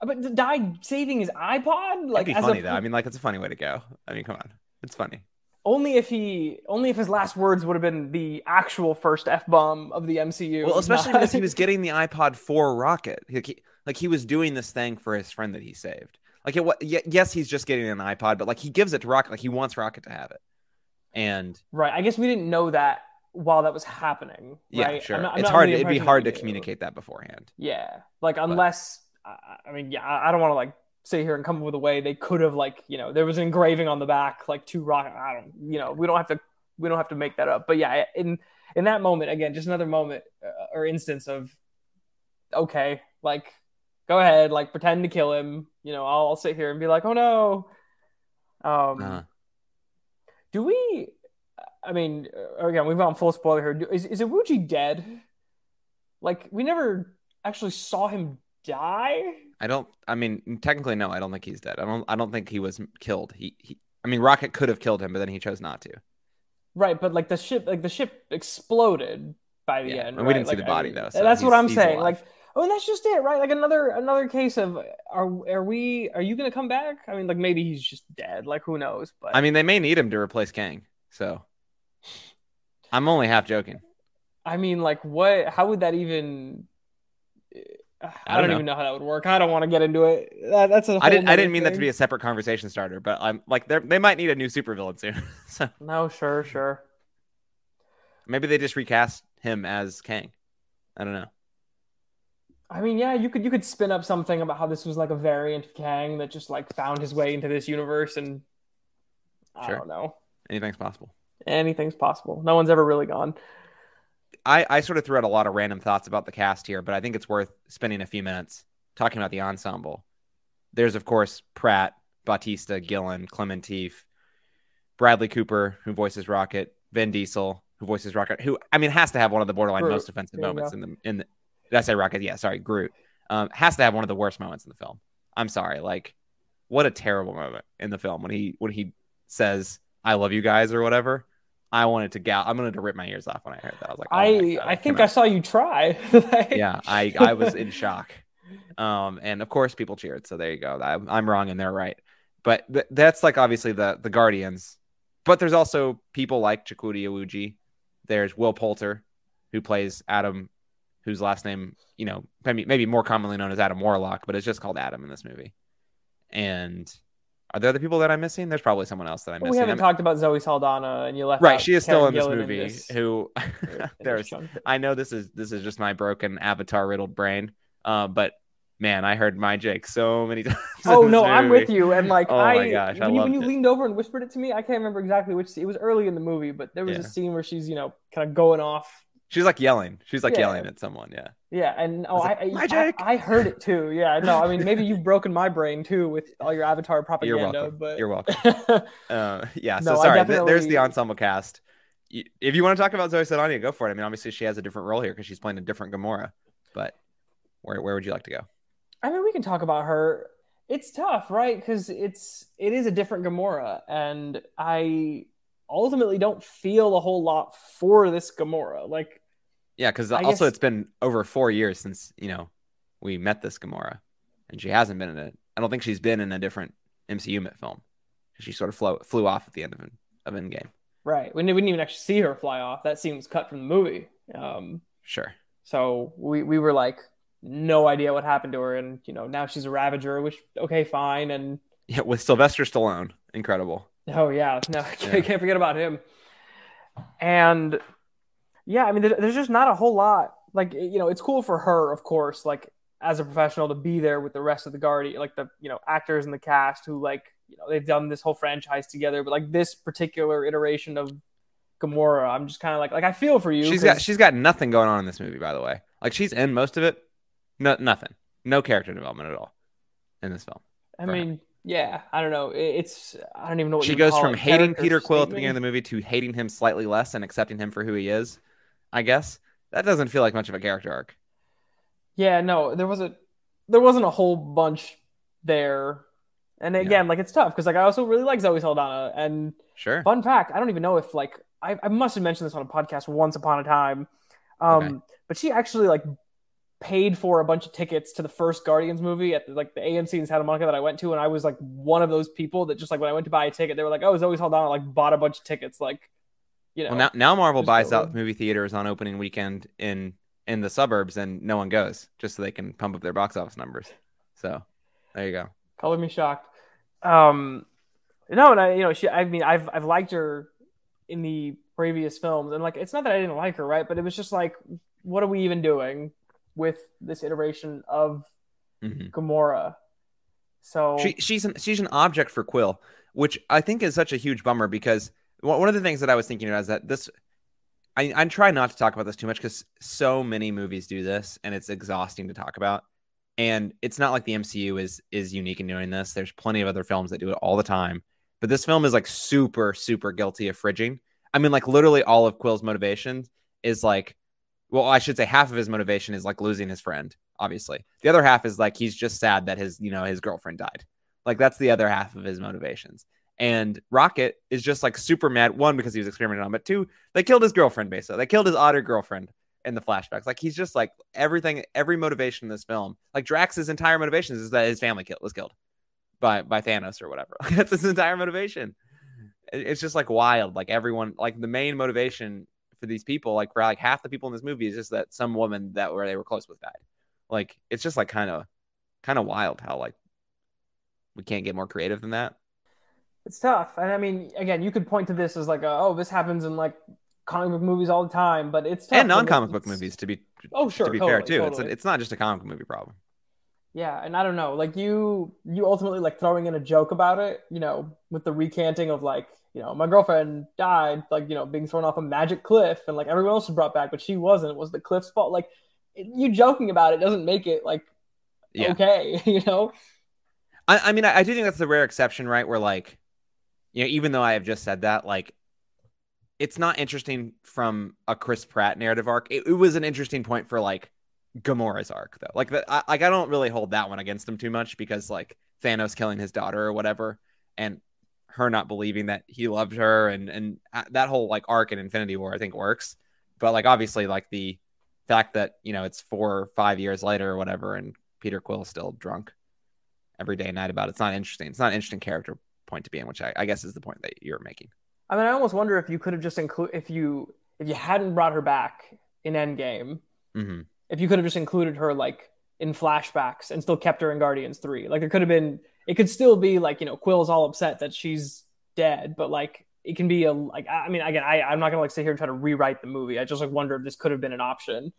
But died saving his iPod. Like, It'd be funny a, though. I mean, like, it's a funny way to go. I mean, come on, it's funny. Only if he, only if his last words would have been the actual first f bomb of the MCU. Well, especially not... because he was getting the iPod for Rocket. Like he, like he was doing this thing for his friend that he saved. Like it, yes, he's just getting an iPod, but like he gives it to Rocket. Like he wants Rocket to have it. And right, I guess we didn't know that while that was happening. Yeah, right? sure. I'm not, I'm it's hard. It'd be hard to communicate that beforehand. Yeah, like unless but. I mean, yeah, I don't want to like sit here and come up with a way they could have like you know there was an engraving on the back like to Rocket. I don't, you know, we don't have to we don't have to make that up. But yeah, in in that moment again, just another moment uh, or instance of okay, like go ahead, like pretend to kill him. You know, I'll, I'll sit here and be like, oh no. Um, uh-huh. do we? I mean, again, we've gone full spoiler here. Is is Iwuji dead? Like, we never actually saw him die. I don't. I mean, technically, no. I don't think he's dead. I don't. I don't think he was killed. He. he I mean, Rocket could have killed him, but then he chose not to. Right, but like the ship, like the ship exploded by the yeah. end. And we didn't like, see the body I mean, though. So that's what I'm saying. Alive. Like Oh, and that's just it, right? Like another another case of are are we are you gonna come back? I mean, like maybe he's just dead. Like who knows? But I mean, they may need him to replace Kang. So I'm only half joking. I mean, like what? How would that even? I, I don't, don't even know how that would work. I don't want to get into it. That, that's a. I didn't. I didn't mean that to be a separate conversation starter, but I'm like they they might need a new supervillain soon. [LAUGHS] so no, sure, sure. Maybe they just recast him as Kang. I don't know. I mean, yeah, you could you could spin up something about how this was like a variant of Kang that just like found his way into this universe, and I sure. don't know. Anything's possible. Anything's possible. No one's ever really gone. I I sort of threw out a lot of random thoughts about the cast here, but I think it's worth spending a few minutes talking about the ensemble. There's of course Pratt, Bautista, Gillan, Klementieff, Bradley Cooper, who voices Rocket, Vin Diesel, who voices Rocket, who I mean has to have one of the borderline most offensive moments in the in the did I say Rocket? Yeah, sorry, Groot. Um, has to have one of the worst moments in the film. I'm sorry, like what a terrible moment in the film when he when he says "I love you guys" or whatever. I wanted to gal. I'm going to rip my ears off when I heard that. I was like, oh I God, I think I saw you try. [LAUGHS] yeah, I I was in [LAUGHS] shock. Um, and of course people cheered. So there you go. I'm, I'm wrong and they're right. But th- that's like obviously the the Guardians. But there's also people like Chukwudi Iwuji. There's Will Poulter, who plays Adam whose last name, you know, maybe, maybe more commonly known as Adam Warlock, but it's just called Adam in this movie. And Are there other people that I'm missing? There's probably someone else that I'm Well, missing. we haven't I'm- talked about Zoe Saldana, and you left right, she is still in this movie. this- who [LAUGHS] [LAUGHS] there's. I know this is this is just my broken avatar riddled brain. Uh, but man, I heard my Jake so many [LAUGHS] times. Oh no, I'm with you. And like, Oh I, my gosh, I when, you, when you it. leaned over and whispered it to me, I can't remember exactly which. It was early in the movie, but there was Yeah. a scene where she's, you know, kind of going off. She's like yelling. She's like Yeah. yelling at someone. Yeah. Yeah, and oh, I, like, I, "My I, I heard it too. Yeah, no, I mean, maybe you've [LAUGHS] broken my brain too with all your Avatar propaganda. You're welcome. But You're welcome. [LAUGHS] Uh, yeah. So No, sorry. th- there's the ensemble cast. If you want to talk about Zoe Saldana, go for it. I mean, obviously she has a different role here because she's playing a different Gamora. But where where would you like to go? I mean, we can talk about her. It's tough, right? Because it's it is a different Gamora, and I ultimately don't feel a whole lot for this Gamora. Like, Yeah, because also guess- it's been over four years since you know we met this Gamora, and she hasn't been in it. I don't think she's been in a different MCU film. She sort of flew flew off at the end of of Endgame. right? We didn't, we didn't even actually see her fly off. That scene was cut from the movie. Um, Sure. so we we were like, no idea what happened to her, and you know now she's a Ravager, which okay, fine, and Yeah, with Sylvester Stallone, incredible. Oh yeah, no, [LAUGHS] I Yeah. can't, forget about him. And yeah, I mean, there's just not a whole lot. Like you know, it's cool for her, of course, like as a professional to be there with the rest of the guardian, like the you know actors and the cast who like you know they've done this whole franchise together. But like this particular iteration of Gamora, I'm just kind of like like I feel for you. She's got she's got nothing going on in this movie, by the way. Like she's in most of it. No, nothing. No character development at all in this film. I mean, her. Yeah, I don't know. It's I don't even know what she goes from it, hating character Peter Quill at the beginning of the movie to hating him slightly less and accepting him for who he is. I guess that doesn't feel like much of a character arc. Yeah, no, there was a there wasn't a whole bunch there. And Yeah. again, like it's tough because like I also really like Zoe Saldana. And Sure. fun fact, I don't even know if like I, I must have mentioned this on a podcast once upon a time. Um, Okay. but she actually like paid for a bunch of tickets to the first Guardians movie at the, like the AMC in Santa Monica that I went to, and I was like one of those people that just like when I went to buy a ticket, they were like, "Oh, Zoe Saldana like bought a bunch of tickets." Like, you know, Well, now now Marvel buys out movie theaters on opening weekend in in the suburbs, and no one goes just so they can pump up their box office numbers. So there you go. color me shocked. Um, no, and I, you know, she. I mean, I've I've liked her in the previous films, and like, it's not that I didn't like her, right? But it was just like, what are we even doing with this iteration of Mhm. Gamora? So She, she's an she's an object for Quill, which I think is such a huge bummer because one one of the things that I was thinking about is that this. I, I try not to talk about this too much because so many movies do this and it's exhausting to talk about. And it's not like the MCU is is unique in doing this. There's plenty of other films that do it all the time. But this film is like super, super guilty of fridging. I mean, like literally all of Quill's motivation is like, well, I should say half of his motivation is like losing his friend, obviously. The other half is like he's just sad that his, you know, his girlfriend died. Like that's the other half of his motivations. And Rocket is just like super mad. One, because he was experimenting on, but two, they killed his girlfriend basically. They killed his otter girlfriend in the flashbacks. Like he's just like everything, every motivation in this film. Like Drax's entire motivations is that his family kill, was killed by by Thanos or whatever. [LAUGHS] That's his entire motivation. It's just like wild. Like everyone, like the main motivation for these people, like for like half the people in this movie, is just that some woman that where they were close with died. Like it's just like kind of kind of wild how like we can't get more creative than that. it's tough. And I mean, again, you could point to this as like, a, oh, this happens in like comic book movies all the time, but it's tough and non-comic book movies to be Oh, sure, to be fair totally, too. It's totally. it's not just a comic book movie problem. Yeah, and I don't know, like you you ultimately like throwing in a joke about it, you know, with the recanting of like, you know, my girlfriend died, like, you know, being thrown off a magic cliff and like everyone else was brought back, but she wasn't. It was the cliff's fault. Like you joking about it doesn't make it like Yeah. okay, [LAUGHS] you know? I, I mean, I, I do think that's the rare exception, right? Where like, you know, even though I have just said that, like, it's not interesting from a Chris Pratt narrative arc. It, it was an interesting point for like Gamora's arc, though. Like, the, I, like I don't really hold that one against him too much because like Thanos killing his daughter or whatever, and her not believing that he loved her, and and uh, that whole like arc in Infinity War, I think works. But like, obviously, like the fact that you know it's four or five years later or whatever, and Peter Quill's still drunk every day and night about it. It's not interesting. It's not an interesting character point to be in, which I, I guess is the point that you're making. I mean, I almost wonder if you could have just include if you if you hadn't brought her back in Endgame, hmm if you could have just included her like in flashbacks and still kept her in Guardians 3. Like there could have been it could still be like you know Quill's all upset that she's dead, but like it can be a like I mean again I I'm not gonna like sit here and try to rewrite the movie. I just like wonder if this could have been an option.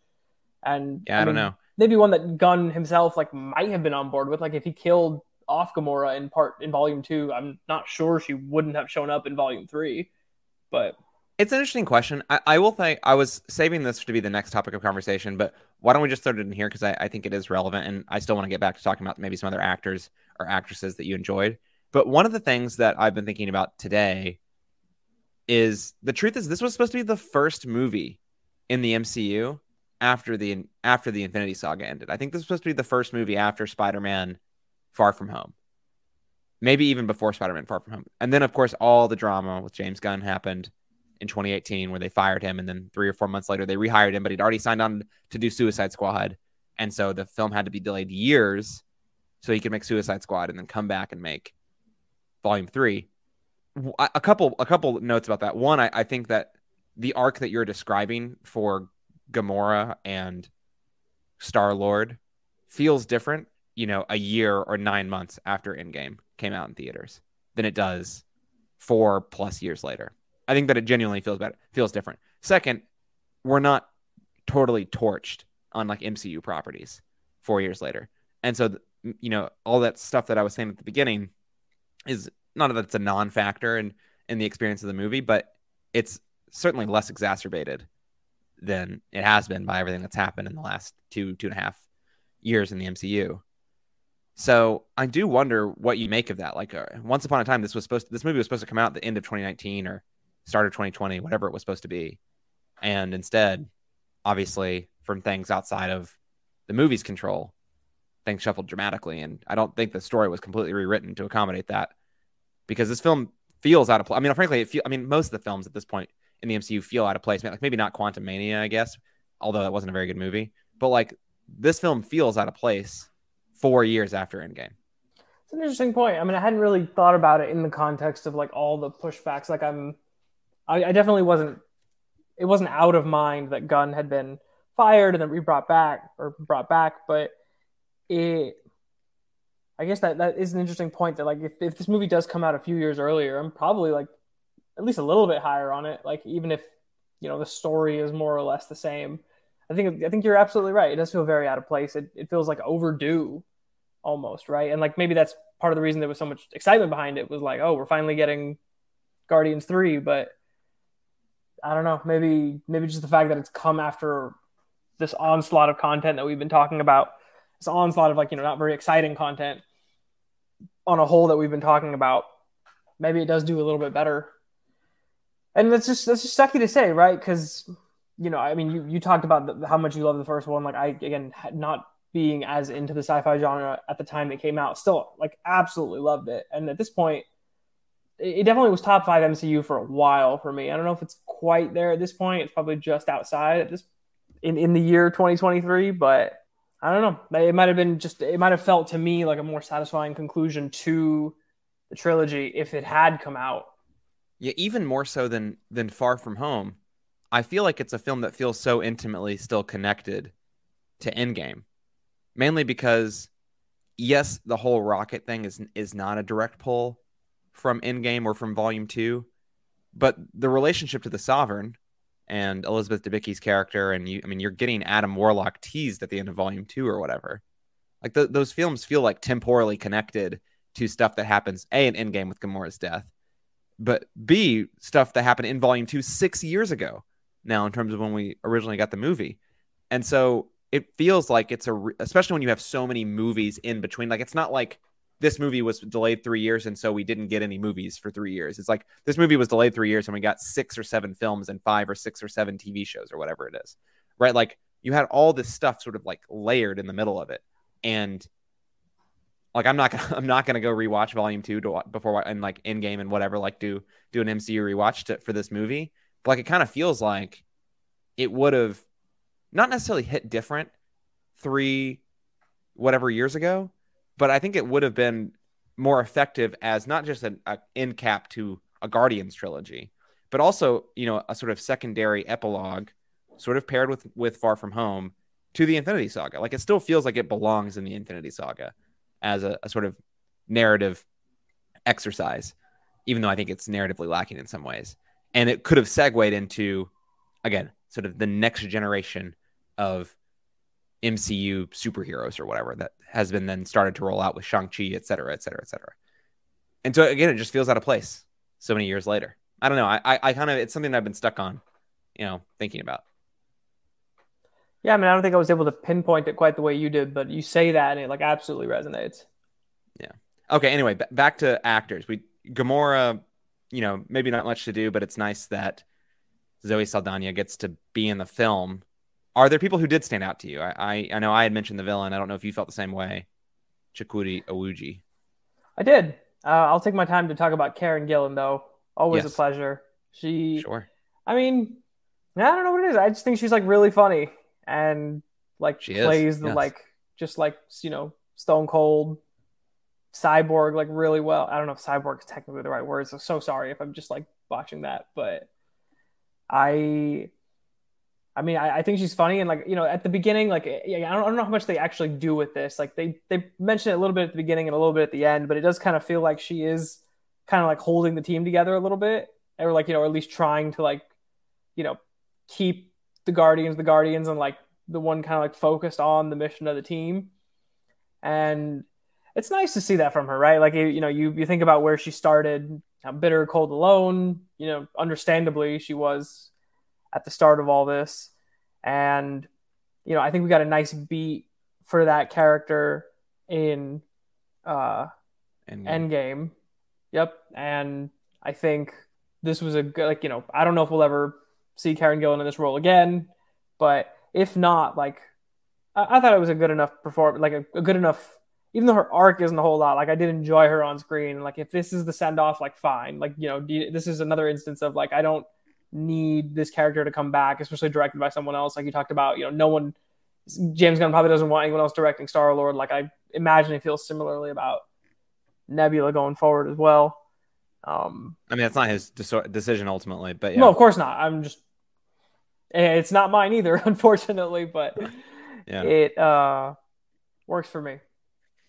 And yeah, I, I don't know. Maybe one that Gunn himself like might have been on board with. Like if he killed off Gamora in part in volume two, I'm not sure she wouldn't have shown up in volume three. But it's an interesting question. I, I will think I was saving this to be the next topic of conversation, but why don't we just throw it in here because I, I think it is relevant, and I still want to get back to talking about maybe some other actors or actresses that you enjoyed. But one of the things that I've been thinking about today is the truth is this was supposed to be the first movie in the MCU after the after the Infinity Saga ended. I think this was supposed to be the first movie after Spider-Man Far From Home. Maybe even before Spider-Man Far From Home. And then of course all the drama with James Gunn happened in 2018 where they fired him and then 3 or 4 months later they rehired him but he'd already signed on to do Suicide Squad. And so the film had to be delayed years so he could make Suicide Squad and then come back and make Volume 3. A couple a couple notes about that. One, I, I think that the arc that you're describing for Gamora and Star Lord feels different, you know, a year or nine months after Endgame came out in theaters than it does four plus years later. I think that it genuinely feels better, feels different. Second, we're not totally torched on like MCU properties four years later. And so, you know, all that stuff that I was saying at the beginning is not that it's a non factor in, in the experience of the movie, but it's certainly less exacerbated than it has been by everything that's happened in the last two two and a half years in the MCU. So I do wonder what you make of that. Like uh, once upon a time, this was supposed to, this movie was supposed to come out at the end of 2019 or start of 2020, whatever it was supposed to be, and instead, obviously, from things outside of the movie's control, things shuffled dramatically. And I don't think the story was completely rewritten to accommodate that because this film feels out of place. I mean, frankly, it feel, I mean, most of the films at this point in the MCU feel out of place. Like maybe not Quantumania, I guess, although that wasn't a very good movie. But like this film feels out of place four years after Endgame. It's an interesting point. I mean, I hadn't really thought about it in the context of like all the pushbacks. Like I'm, I, I definitely wasn't. It wasn't out of mind that Gunn had been fired and then re brought back or brought back, but it. I guess that that is an interesting point. That like if, if this movie does come out a few years earlier, I'm probably like at least a little bit higher on it. Like even if you know the story is more or less the same, I think I think you're absolutely right. It does feel very out of place. It it feels like overdue, almost right. And like maybe that's part of the reason there was so much excitement behind it was like, oh, we're finally getting Guardians three, but I don't know. Maybe maybe just the fact that it's come after this onslaught of content that we've been talking about. This onslaught of like you know not very exciting content on a whole that we've been talking about. Maybe it does do a little bit better and that's just that's just sucky to say, right? Because you know, I mean, you you talked about the, how much you love the first one. Like I again, not being as into the sci-fi genre at the time it came out, still like absolutely loved it. And at this point, it, it definitely was top five MCU for a while for me. I don't know if it's quite there at this point. It's probably just outside at this in in the year 2023, but I don't know. It might have been just it might have felt to me like a more satisfying conclusion to the trilogy if it had come out yeah, even more so than than Far From Home. I feel like it's a film that feels so intimately still connected to Endgame, mainly because yes, the whole rocket thing is is not a direct pull from Endgame or from Volume Two, but the relationship to the Sovereign and Elizabeth Debicki's character, and you, I mean, you're getting Adam Warlock teased at the end of Volume Two or whatever. Like the, those films feel like temporally connected to stuff that happens a in Endgame with Gamora's death, but B, stuff that happened in volume two six years ago now, in terms of when we originally got the movie. And so it feels like it's a, re- especially when you have so many movies in between. Like, it's not like this movie was delayed three years and so we didn't get any movies for three years. It's like this movie was delayed three years and we got six or seven films and five or six or seven TV shows or whatever it is, right? Like, you had all this stuff sort of like layered in the middle of it. And like I'm not [LAUGHS] gonna I'm not gonna go rewatch Volume Two to before and like Endgame and whatever like do do an MCU rewatch to, for this movie. But like it kind of feels like it would have not necessarily hit different three whatever years ago, but I think it would have been more effective as not just an end cap to a Guardians trilogy, but also you know a sort of secondary epilogue, sort of paired with with Far From Home to the Infinity Saga. Like it still feels like it belongs in the Infinity Saga as a, a sort of narrative exercise, even though I think it's narratively lacking in some ways. And it could have segued into, again, sort of the next generation of MCU superheroes or whatever that has been then started to roll out with Shang-Chi, et cetera, et cetera, et cetera. And so again, it just feels out of place so many years later. I don't know. I, I, I kind of, it's something I've been stuck on, you know, thinking about. Yeah, I mean, I don't think I was able to pinpoint it quite the way you did, but you say that and it like absolutely resonates. Yeah. Okay. Anyway, b- back to actors. We Gamora, you know, maybe not much to do, but it's nice that Zoe Saldana gets to be in the film. Are there people who did stand out to you? I I, I know I had mentioned the villain. I don't know if you felt the same way. Chukwudi Iwuji. I did. Uh, I'll take my time to talk about Karen Gillan, though. Always yes. a pleasure. She, sure. I mean, I don't know what it is. I just think she's like really funny and like she plays is. the yes. like just like you know Stone Cold cyborg like really well. I don't know if cyborg is technically the right word. So so sorry if I'm just like watching that, but I I mean, I, I, think she's funny, and like you know, at the beginning, like eh, I don't, I don't know how much they actually do with this. Like they they mention it a little bit at the beginning and a little bit at the end, but it does kind of feel like she is kind of like holding the team together a little bit, or like you know, or at least trying to like you know keep the Guardians the Guardians and like the one kind of like focused on the mission of the team, and it's nice to see that from her, right? Like you, you know, you you think about where she started, how bitter, cold, alone. You know, understandably, she was at the start of all this. And, you know, I think we got a nice beat for that character in uh, Endgame. Endgame. Yep. And I think this was a good, like, you know, I don't know if we'll ever see Karen Gillan in this role again, but if not, like, I, I thought it was a good enough performance, like a, a good enough even though her arc isn't a whole lot, like I did enjoy her on screen. Like if this is the send off, like fine. Like you know, this is another instance of like I don't need this character to come back, especially directed by someone else. Like you talked about, you know, no one, James Gunn probably doesn't want anyone else directing Star Lord. Like I imagine he feels similarly about Nebula going forward as well. Um, I mean, that's not his decision ultimately, but yeah. no, of course not. I'm just, eh, it's not mine either, [LAUGHS] unfortunately, but yeah. it uh, works for me.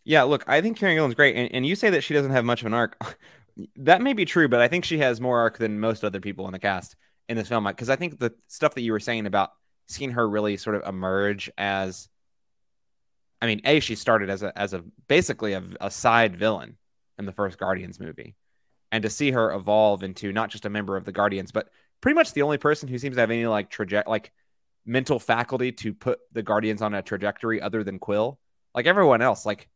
Yeah, look, I think Karen Gillan's great, and, and you say that she doesn't have much of an arc. [LAUGHS] that may be true, but I think she has more arc than most other people in the cast in this film because I think the stuff that you were saying about seeing her really sort of emerge as I mean, A, she started as a as a basically a, a side villain in the first Guardians movie. And to see her evolve into not just a member of the Guardians, but pretty much the only person who seems to have any like traje- like mental faculty to put the Guardians on a trajectory other than Quill. Like everyone else, like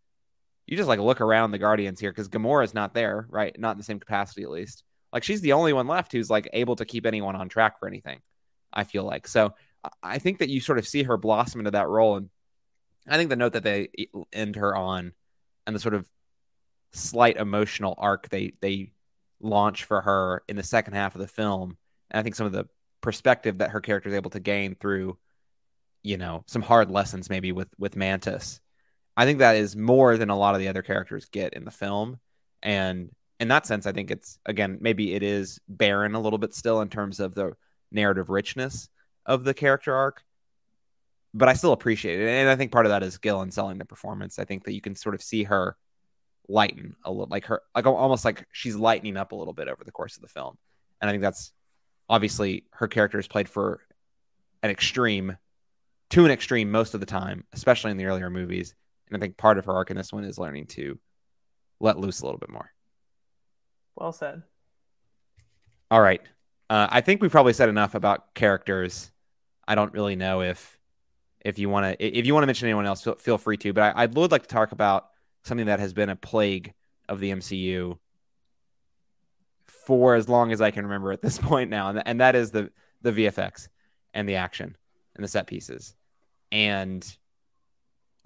you just like look around the Guardians here because Gamora's not there, right? Not in the same capacity, at least like she's the only one left who's like able to keep anyone on track for anything. I feel like so. I think that you sort of see her blossom into that role, and I think the note that they end her on, and the sort of slight emotional arc they they launch for her in the second half of the film, and I think some of the perspective that her character is able to gain through, you know, some hard lessons maybe with with Mantis. I think that is more than a lot of the other characters get in the film, and in that sense, I think it's again maybe it is barren a little bit still in terms of the narrative richness of the character arc, but I still appreciate it, and I think part of that is Gillan selling the performance. I think that you can sort of see her lighten a little, like her, like almost like she's lightening up a little bit over the course of the film, and I think that's obviously her character is played for an extreme to an extreme most of the time, especially in the earlier movies. And I think part of her arc in this one is learning to let loose a little bit more. Well said. All right. Uh, I think we probably said enough about characters. I don't really know if if you want to if you want to mention anyone else, feel, feel free to. But I, I would like to talk about something that has been a plague of the MCU for as long as I can remember at this [LAUGHS] point now, and, and that is the the VFX and the action and the set pieces. And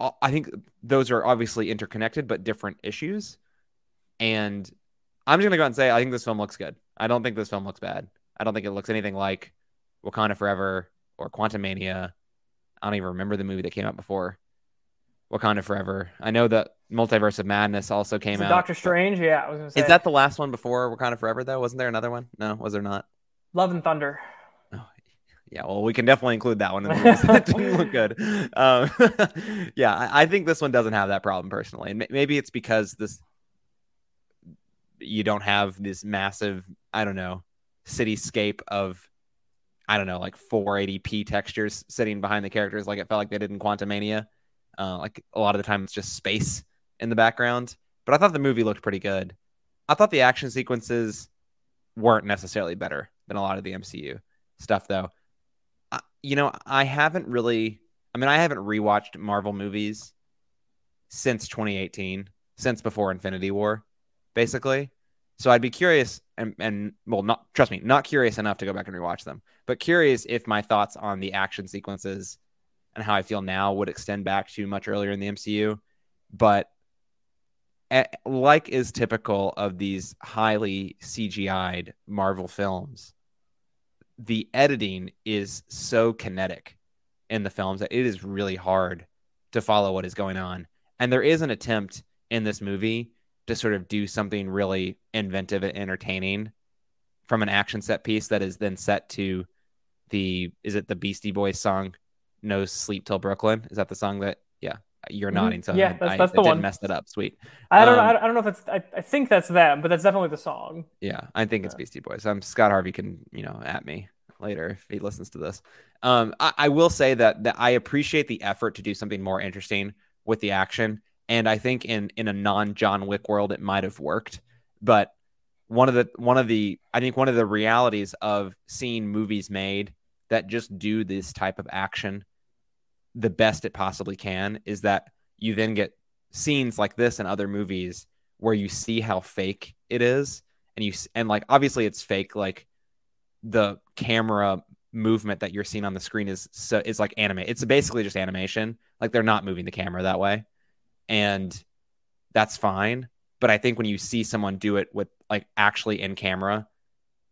I think those are obviously interconnected but different issues. And I'm just gonna go out and say I think this film looks good. I don't think this film looks bad. I don't think it looks anything like Wakanda Forever or Quantumania. I don't even remember the movie that came out before Wakanda Forever. I know that Multiverse of Madness also came out. Doctor Strange, yeah. I was gonna say. Is that the last one before Wakanda Forever though? Wasn't there another one? No, was there not? Love and Thunder. Oh, yeah, well, we can definitely include that one. In the it didn't look [LAUGHS] good. Um, [LAUGHS] yeah, I, I, think this one doesn't have that problem personally, and maybe it's because this you don't have this massive, I don't know, cityscape of I don't know, like 480p textures sitting behind the characters like it felt like they did in Quantumania. Uh, like a lot of the time it's just space in the background. But I thought the movie looked pretty good. I thought the action sequences weren't necessarily better than a lot of the MCU stuff, though. I, you know, I haven't really, I mean, I haven't rewatched Marvel movies since 2018, since before Infinity War, basically. So I'd be curious, and, and well, not trust me, not curious enough to go back and rewatch them, but curious if my thoughts on the action sequences and how I feel now would extend back to much earlier in the MCU. But eh, like is typical of these highly CGI'd Marvel films, the editing is so kinetic in the films that it is really hard to follow what is going on. And there is an attempt in this movie to sort of do something really inventive and entertaining from an action set piece that is then set to the is it the Beastie Boys song No Sleep Till Brooklyn? Is that the song that yeah, you're mm-hmm. nodding so yeah, that's, I, that's I, the I one. Messed it up. Sweet. I don't um, know. I don't know if it's. I, I think that's them, but that's definitely the song. Yeah, I think it's Beastie Boys. Um, Scott Harvey can you know at me later if he listens to this. Um, I, I will say that that I appreciate the effort to do something more interesting with the action and I think in in a non John Wick world it might have worked. But one of the one of the I think one of the realities of seeing movies made that just do this type of action the best it possibly can is that you then get scenes like this in other movies where you see how fake it is. And you and like obviously it's fake like the camera movement that you're seeing on the screen is so is like anime it's basically just animation. Like they're not moving the camera that way and that's fine. But I think when you see someone do it with like actually in camera,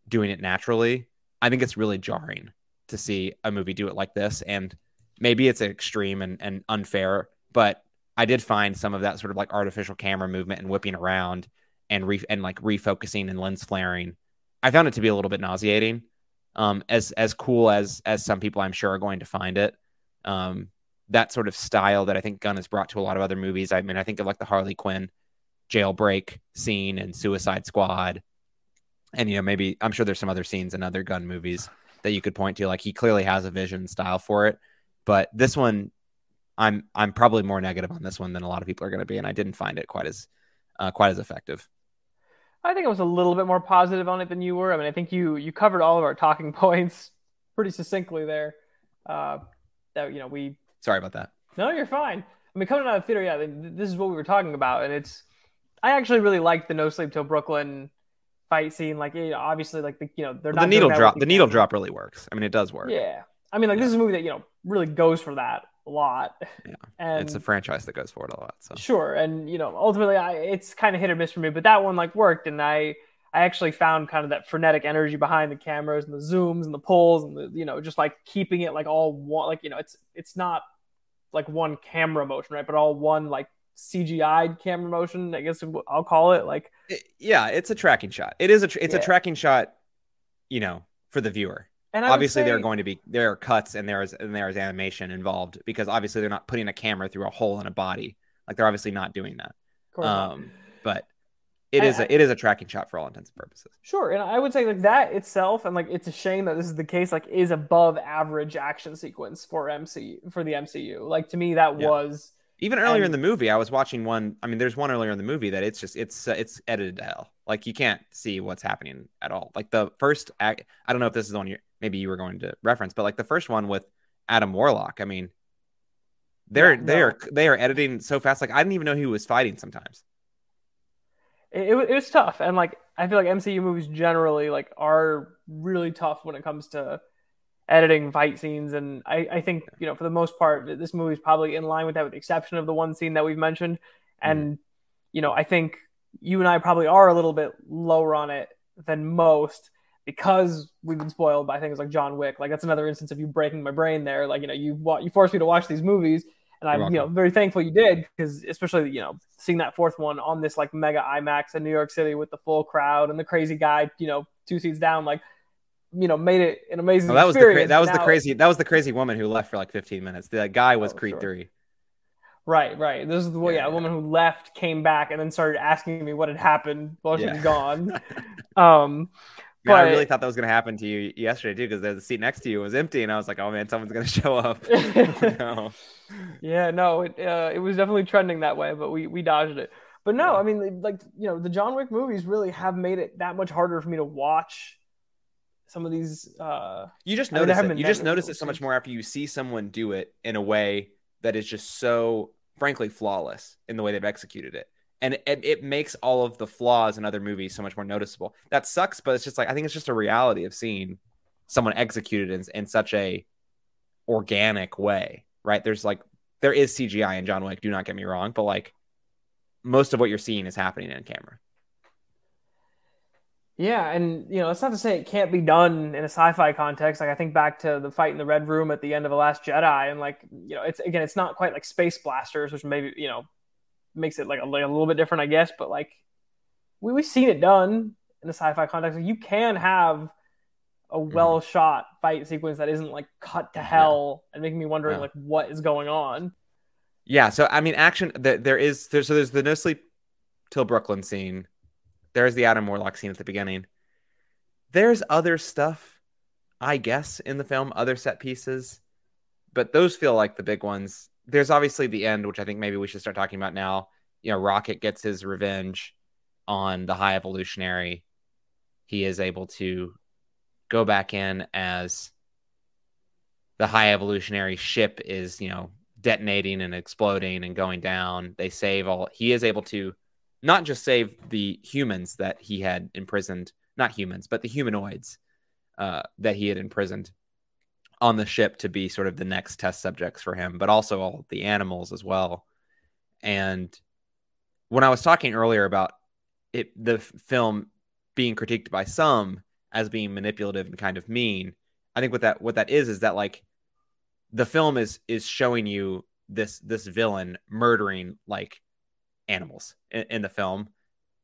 doing it naturally, I think it's really jarring to see a movie do it like this. And maybe it's extreme and, and unfair, but I did find some of that sort of like artificial camera movement and whipping around and re- and like refocusing and lens flaring. I found it to be a little bit nauseating. Um, as as cool as as some people I'm sure are going to find it. Um, that sort of style that I think Gunn has brought to a lot of other movies. I mean, I think of like the Harley Quinn jailbreak scene and Suicide Squad. And, you know, maybe I'm sure there's some other scenes in other Gunn movies that you could point to. Like he clearly has a vision style for it. But this one, I'm I'm probably more negative on this one than a lot of people are going to be, and I didn't find it quite as uh, quite as effective. I think I was a little bit more positive on it than you were. I mean, I think you you covered all of our talking [LAUGHS] points pretty succinctly there. Uh, that you know we Sorry about that. No, you're fine. I mean, coming out of theater, yeah, this is what we were talking about, and it's. I actually really liked the No Sleep Till Brooklyn fight scene. Like, it, obviously, like the you know they're well, not the needle drop. The needle drop really works. I mean, it does work. Yeah, I mean, like yeah. this is a movie that you know really goes for that a lot. Yeah, [LAUGHS] and it's a franchise that goes for it a lot. So sure, and you know, ultimately, I, it's kind of hit or miss for me, but that one like worked, and I I actually found kind of that frenetic energy behind the cameras and the zooms and the pulls and the you know just like keeping it like all one like you know it's it's not like one camera motion, right? But all one like CGI camera motion, I guess I'll call it like. yeah, it's a tracking shot. It is a it's yeah. a tracking shot, you know, for the viewer. And obviously, say, there are going to be there are cuts and there is and there is animation involved because obviously they're not putting a camera through a hole in a body. Like they're obviously not doing that. Um, but it is a it is a tracking shot for all intents and purposes. Sure, and I would say like that itself, and like it's a shame that this is the case. Like, is above average action sequence for MC for the MCU. Like to me, that yeah. was even earlier and, in the movie. I was watching one. I mean, there's one earlier in the movie that it's just it's uh, it's edited to hell. Like you can't see what's happening at all. Like the first act. I don't know if this is the one you maybe you were going to reference, but like the first one with Adam Warlock. I mean, they're yeah, no. they are they are editing so fast. Like I didn't even know he was fighting sometimes it, it, was tough. And like i feel like mcu movies generally like are really tough when it comes to editing fight scenes. And I, I think you know for the most part this movie is probably in line with that with the exception of the one scene that we've mentioned. And mm. you know i think you and i probably are a little bit lower on it than most because we've been spoiled by things like john wick. Like that's another instance of you breaking my brain there. Like you know you you forced me to watch these movies and I'm you know very thankful you did because especially you know seeing that fourth one on this like mega IMAX in New York City with the full crowd and the crazy guy you know two seats down like you know made it an amazing. Oh, that was the cra- that was now, the crazy that was the crazy woman who left for like 15 minutes. The guy was oh, Creed sure. three. Right, right. This is the yeah, yeah, a woman who left, came back, and then started asking me what had happened while yeah. she was gone. [LAUGHS] um, but, I really thought that was going to happen to you yesterday too, because the seat next to you was empty, and I was like, "Oh man, someone's going [LAUGHS] to show up." [LAUGHS] no. Yeah, no, it uh, it was definitely trending that way, but we we dodged it. But no. I mean, like you know, the John Wick movies really have made it that much harder for me to watch some of these. Uh, you just notice I mean, it. You just notice it so much more after you see someone do it in a way that is just so frankly flawless in the way they've executed it and it, it, makes all of the flaws in other movies so much more noticeable that sucks but it's just like i think it's just a reality of seeing someone executed in, in such a organic way right there's like there is cgi in john wick do not get me wrong but like most of what you're seeing is happening in camera yeah, and you know, it's not to say it can't be done in a sci-fi context. Like I think back to the fight in the Red Room at the end of the Last Jedi, and like you know, it's again, it's not quite like space blasters, which maybe you know makes it like a, like a little bit different, I guess. But like we we've seen it done in a sci-fi context. Like, you can have a mm-hmm. well shot fight sequence that isn't like cut to hell yeah. and making me wondering yeah. like what is going on. Yeah, so I mean, action. there is there, so there's the no sleep till Brooklyn scene there's the Adam Warlock scene at the beginning. There's other stuff, I guess, in the film, other set pieces, but those feel like the big ones. There's obviously the end, which I think maybe we should start talking about now. You know, Rocket gets his revenge on the High Evolutionary. He is able to go back in as the High Evolutionary ship is, you know, detonating and exploding and going down. They save all. He is able to not just save the humans that he had imprisoned, not humans, but the humanoids uh, that he had imprisoned on the ship to be sort of the next test subjects for him, but also all the animals as well. And when I was talking earlier about it, the film being critiqued by some as being manipulative and kind of mean, I think what that what that is is that like the film is is showing you this this villain murdering like animals in, in the film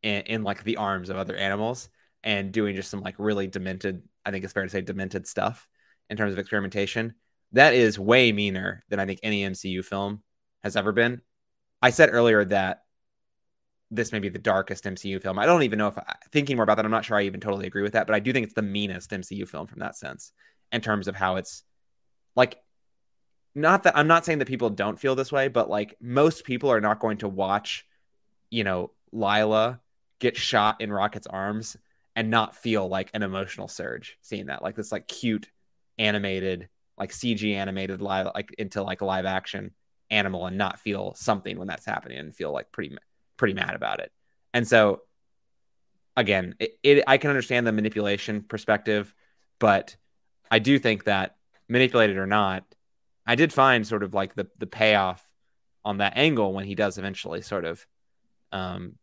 in, in, like the arms of other animals and doing just some like really demented i think it's fair to say demented stuff in terms of experimentation. That is way meaner than i think any mcu film has ever been. I said earlier that this may be the darkest mcu film. I don't even know if I, thinking more about that i'm not sure i even totally agree with that but i do think it's the meanest mcu film from that sense in terms of how it's like not that I'm not saying that people don't feel this way, but like most people are not going to watch you know, Lylla get shot in Rocket's arms and not feel like an emotional surge seeing that, like this like cute animated, like CG animated live like into like live action animal and not feel something when that's happening and feel like pretty pretty mad about it. And so again, it, it I can understand the manipulation perspective, but I do think that manipulated or not, I did find sort of like the the payoff on that angle when he does eventually sort of um,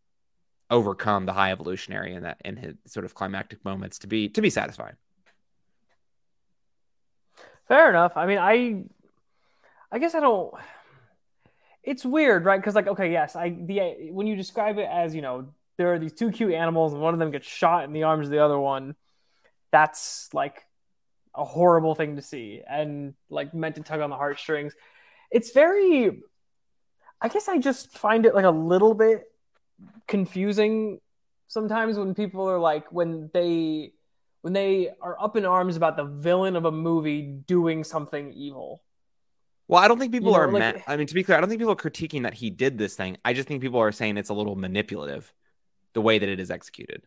overcome the high evolutionary in that in his sort of climactic moments to be to be satisfying. Fair enough. I mean, I I guess I don't. It's weird, right? Because like, okay, yes, I the when you describe it as you know there are these two cute animals and one of them gets shot in the arms of the other one, that's like a horrible thing to see and like meant to tug on the heartstrings. It's very I guess I just find it like a little bit confusing sometimes when people are like when they when they are up in arms about the villain of a movie doing something evil. Well, I don't think people you know, are. Like, ma- I mean, to be clear, I don't think people are critiquing that he did this thing. I just think people are saying it's a little manipulative, the way that it is executed.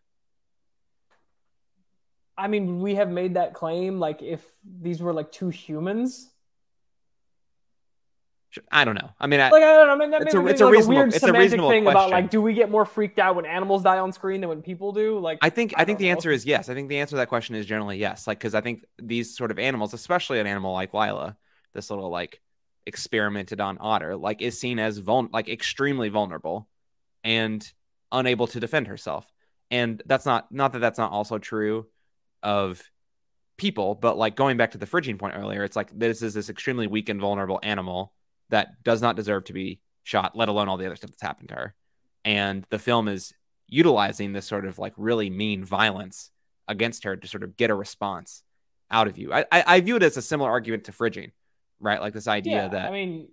I mean, we have made that claim. Like, if these were like two humans, I don't know. I mean, I, like I don't know. I mean, it's, a, it's a, like reasonable, a weird it's semantic a reasonable thing question. about like, do we get more freaked out when animals die on screen than when people do? Like, I think I, I think the know. answer is yes. I think the answer to that question is generally yes. Like, because I think these sort of animals, especially an animal like Lylla, this little like experimented on otter, like is seen as vul- like extremely vulnerable and unable to defend herself. And that's not not that that's not also true of people, but like going back to the fridging point earlier, it's like this is this extremely weak and vulnerable animal that does not deserve to be shot, let alone all the other stuff that's happened to her. And the film is utilizing this sort of like really mean violence against her to sort of get a response out of you. I, I, I view it as a similar argument to fridging, right? Like this idea yeah, that I mean,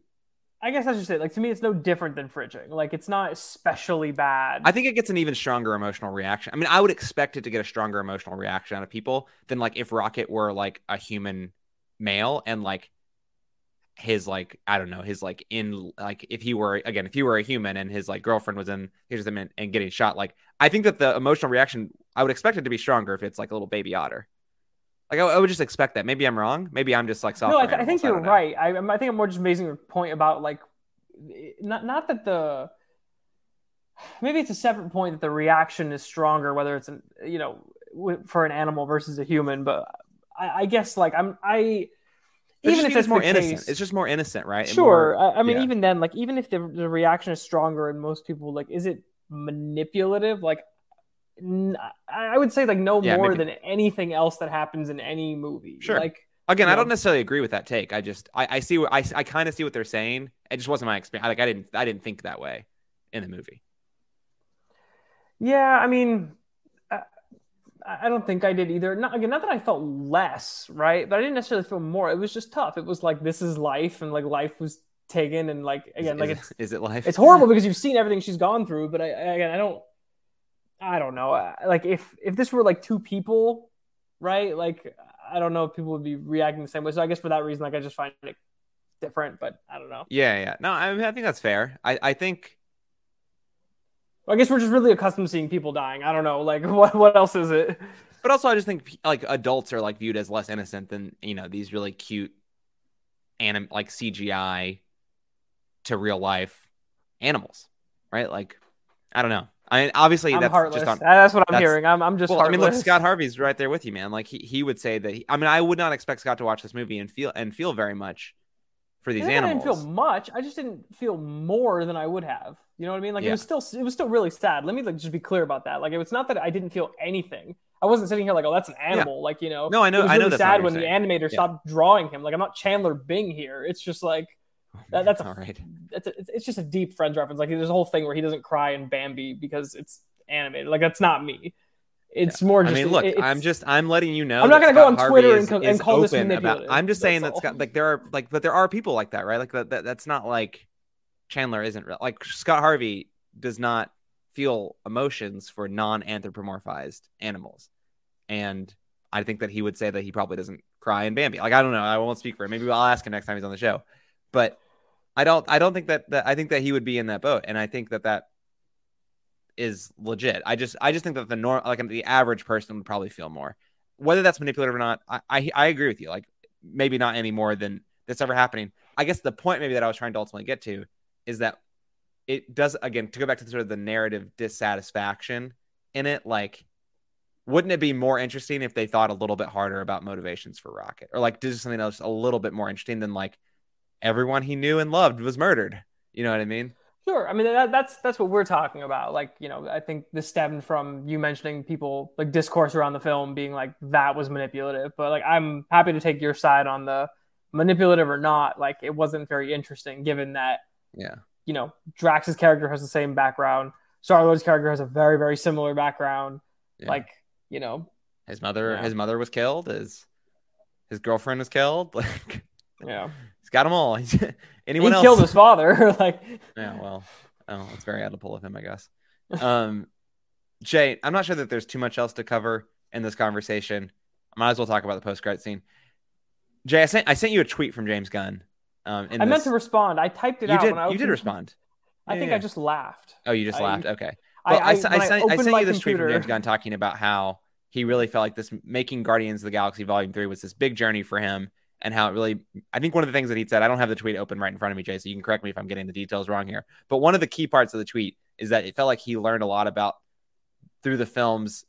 I guess I should say, like to me, it's no different than fridging. Like it's not especially bad. I think it gets an even stronger emotional reaction. I mean, I would expect it to get a stronger emotional reaction out of people than like if Rocket were like a human male and like his like I don't know his like in like if he were again if he were a human and his like girlfriend was in here's him and, and getting shot like I think that the emotional reaction I would expect it to be stronger if it's like a little baby otter. Like I, I would just expect that. Maybe I'm wrong. Maybe I'm just like soft. no, I, th- I think you're right. I, I think I'm more just making a point about like not not that the maybe it's a separate point that the reaction is stronger whether it's an you know for an animal versus a human, but I, I guess like I'm I But even if it's it's more innocent. case- It's just more innocent, right? Sure. more- I, I mean, yeah. even then, like, even if the, the reaction is stronger and most people, like, is it manipulative? Like, I I would say, like, no Yeah, more maybe. than anything else that happens in any movie. Sure. Like, Again, I know. don't necessarily agree with that take. I just I, I see what I, I kind of see what they're saying. It just wasn't my experience. Like I didn't I didn't think that way in the movie. yeah, I mean, uh, I, I don't think I did either. Not again, not that I felt less, right? But I didn't necessarily feel more. It was just tough. It was like this is life, and like life was taken, and like again, is, like it- it's is it life? it's horrible [LAUGHS] because you've seen everything she's gone through but i I- again i don't i don't know uh, like if if this were like two people right like i don't know if people would be reacting the same way so i guess for that reason like i just find it different but i don't know Yeah, yeah. No, I mean I think that's fair. I I think i guess we're just really accustomed to seeing people dying i don't know like [LAUGHS] what what else is it But also, I just think like adults are like viewed as less innocent than you know these really cute, anim like CGI to real life animals, right? Like, I don't know. I mean, obviously i'm that's heartless just on. that's what i'm that's- hearing i'm, I'm just Well, I mean, look. Scott Harvey's right there with you, man. Like he, he would say that. He, I mean, I would not expect Scott to watch this movie and feel and feel very much for these I think I animals. didn't feel much. I just didn't feel more than I would have. You know what I mean? Like Yeah. it was still it was still really sad. Let me like just be clear about that. Like it was not that I didn't feel anything. I wasn't sitting here like, oh, that's an animal. Like you know, No, I know- It was I know really that's not sad when the animator Yeah. stopped drawing him. Like I'm not Chandler Bing here. It's just like Oh, that, that's a, all right. it's, a, it's just a deep Friends reference. Like there's a whole thing where he doesn't cry in Bambi because it's animated. Like that's not me. It's more I just. mean, look, I'm just I'm letting you know. I'm not gonna go on Harvey Twitter and co- and call this open about. manipulative. I'm just saying That's that Scott, like there are like, but there are people like that, right? Like that, that that's not like Chandler isn't real. Like Scott Harvey does not feel emotions for non-anthropomorphized animals, and I think that he would say that he probably doesn't cry in Bambi. Like I don't know, I won't speak for him. Maybe I'll ask him next time he's on the show, but I don't. I don't think that that I think that he would be in that boat, and I think that that is legit. I just I just think that the norm like the average person would probably feel more. Whether that's manipulative or not, I, I I agree with you. Like maybe not any more than that's ever happening. I guess the point maybe that I was trying to ultimately get to is that it does again to go back to sort of the narrative dissatisfaction in it. Like, wouldn't it be more interesting if they thought a little bit harder about motivations for Rocket, or like did something else a little bit more interesting than like everyone he knew and loved was murdered? You know what I mean? Sure. I mean, that, that's that's what we're talking about. Like, you know, I think this stemmed from you mentioning people like discourse around the film being like that was manipulative. But like, I'm happy to take your side on the manipulative or not. Like, it wasn't very interesting given that Yeah. you know Drax's character has the same background. Star Lord's character has a very very similar background. Yeah. Like, you know, His mother, Yeah. his mother was killed. His his girlfriend was killed. [LAUGHS] Like yeah, he's got them all. [LAUGHS] He's, he anyone else? killed his father. [LAUGHS] like, Yeah, well, oh, it's very out of him, I guess. Um, Jay, I'm not sure that there's too much else to cover in this conversation. I might as well talk about the post credit scene. Jay, I sent I sent you a tweet from James Gunn. Um, in I meant to respond. I typed it you out. did when I you did respond. I Yeah, think yeah. I just laughed. Oh, you just I- laughed. Okay. I, Well, I, I, I sent, I sent you this tweet from James Gunn talking about how he really felt like this making Guardians of the Galaxy Volume 3 was this big journey for him and how it really I think one of the things that he said, I don't have the tweet open right in front of me, Jay, so you can correct me if I'm getting the details wrong here. But one of the key parts of the tweet is that it felt like he learned a lot about through the films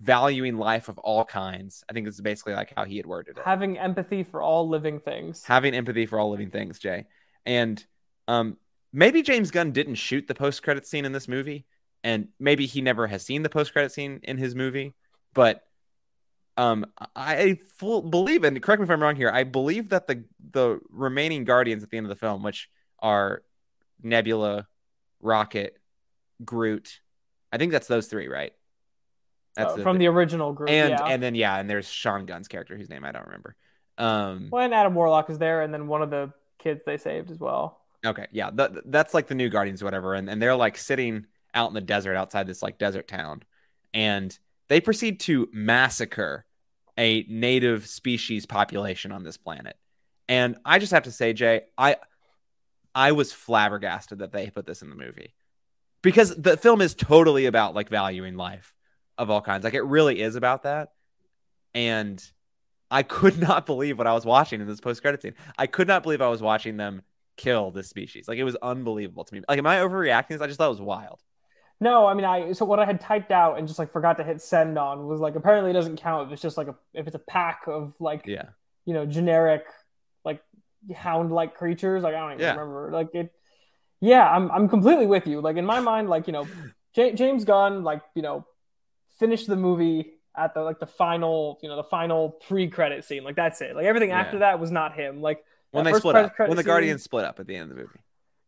valuing life of all kinds. I think this is basically like how he had worded it. having empathy for all living things. Having empathy for all living things, Jay. And um maybe James Gunn didn't shoot the post credit scene in this movie, and maybe he never has seen the post credit scene in his movie. But um, I full believe, and correct me if I'm wrong here. I believe that the the remaining Guardians at the end of the film, which are Nebula, Rocket, Groot, I think that's those three, right? That's uh, from the original group. and yeah. and then yeah, and there's Sean Gunn's character whose name I don't remember. Um, well, and Adam Warlock is there, and then one of the kids they saved as well. Okay, yeah, th- that's like the new Guardians, or whatever, and and they're like sitting out in the desert outside this like desert town, and they proceed to massacre a native species population on this planet. And I just have to say, Jay, I I was flabbergasted that they put this in the movie because the film is totally about like valuing life of all kinds. Like it really is about that. And I could [LAUGHS] not believe what I was watching in this post credit scene. I could not believe I was watching them kill this species. Like it was unbelievable to me. Like, am I overreacting? I just thought it was wild. No, I mean, I so what I had typed out and just like forgot to hit send on was like apparently it doesn't count if it's just like a if it's a pack of like yeah you know generic like hound like creatures like I don't even Yeah. remember like it yeah I'm I'm completely with you like in my mind like you know [LAUGHS] J- James Gunn like you know finished the movie at the like the final you know the final pre credit scene like that's it like everything Yeah. after that was not him like when they split up when the scene- Guardians split up at the end of the movie.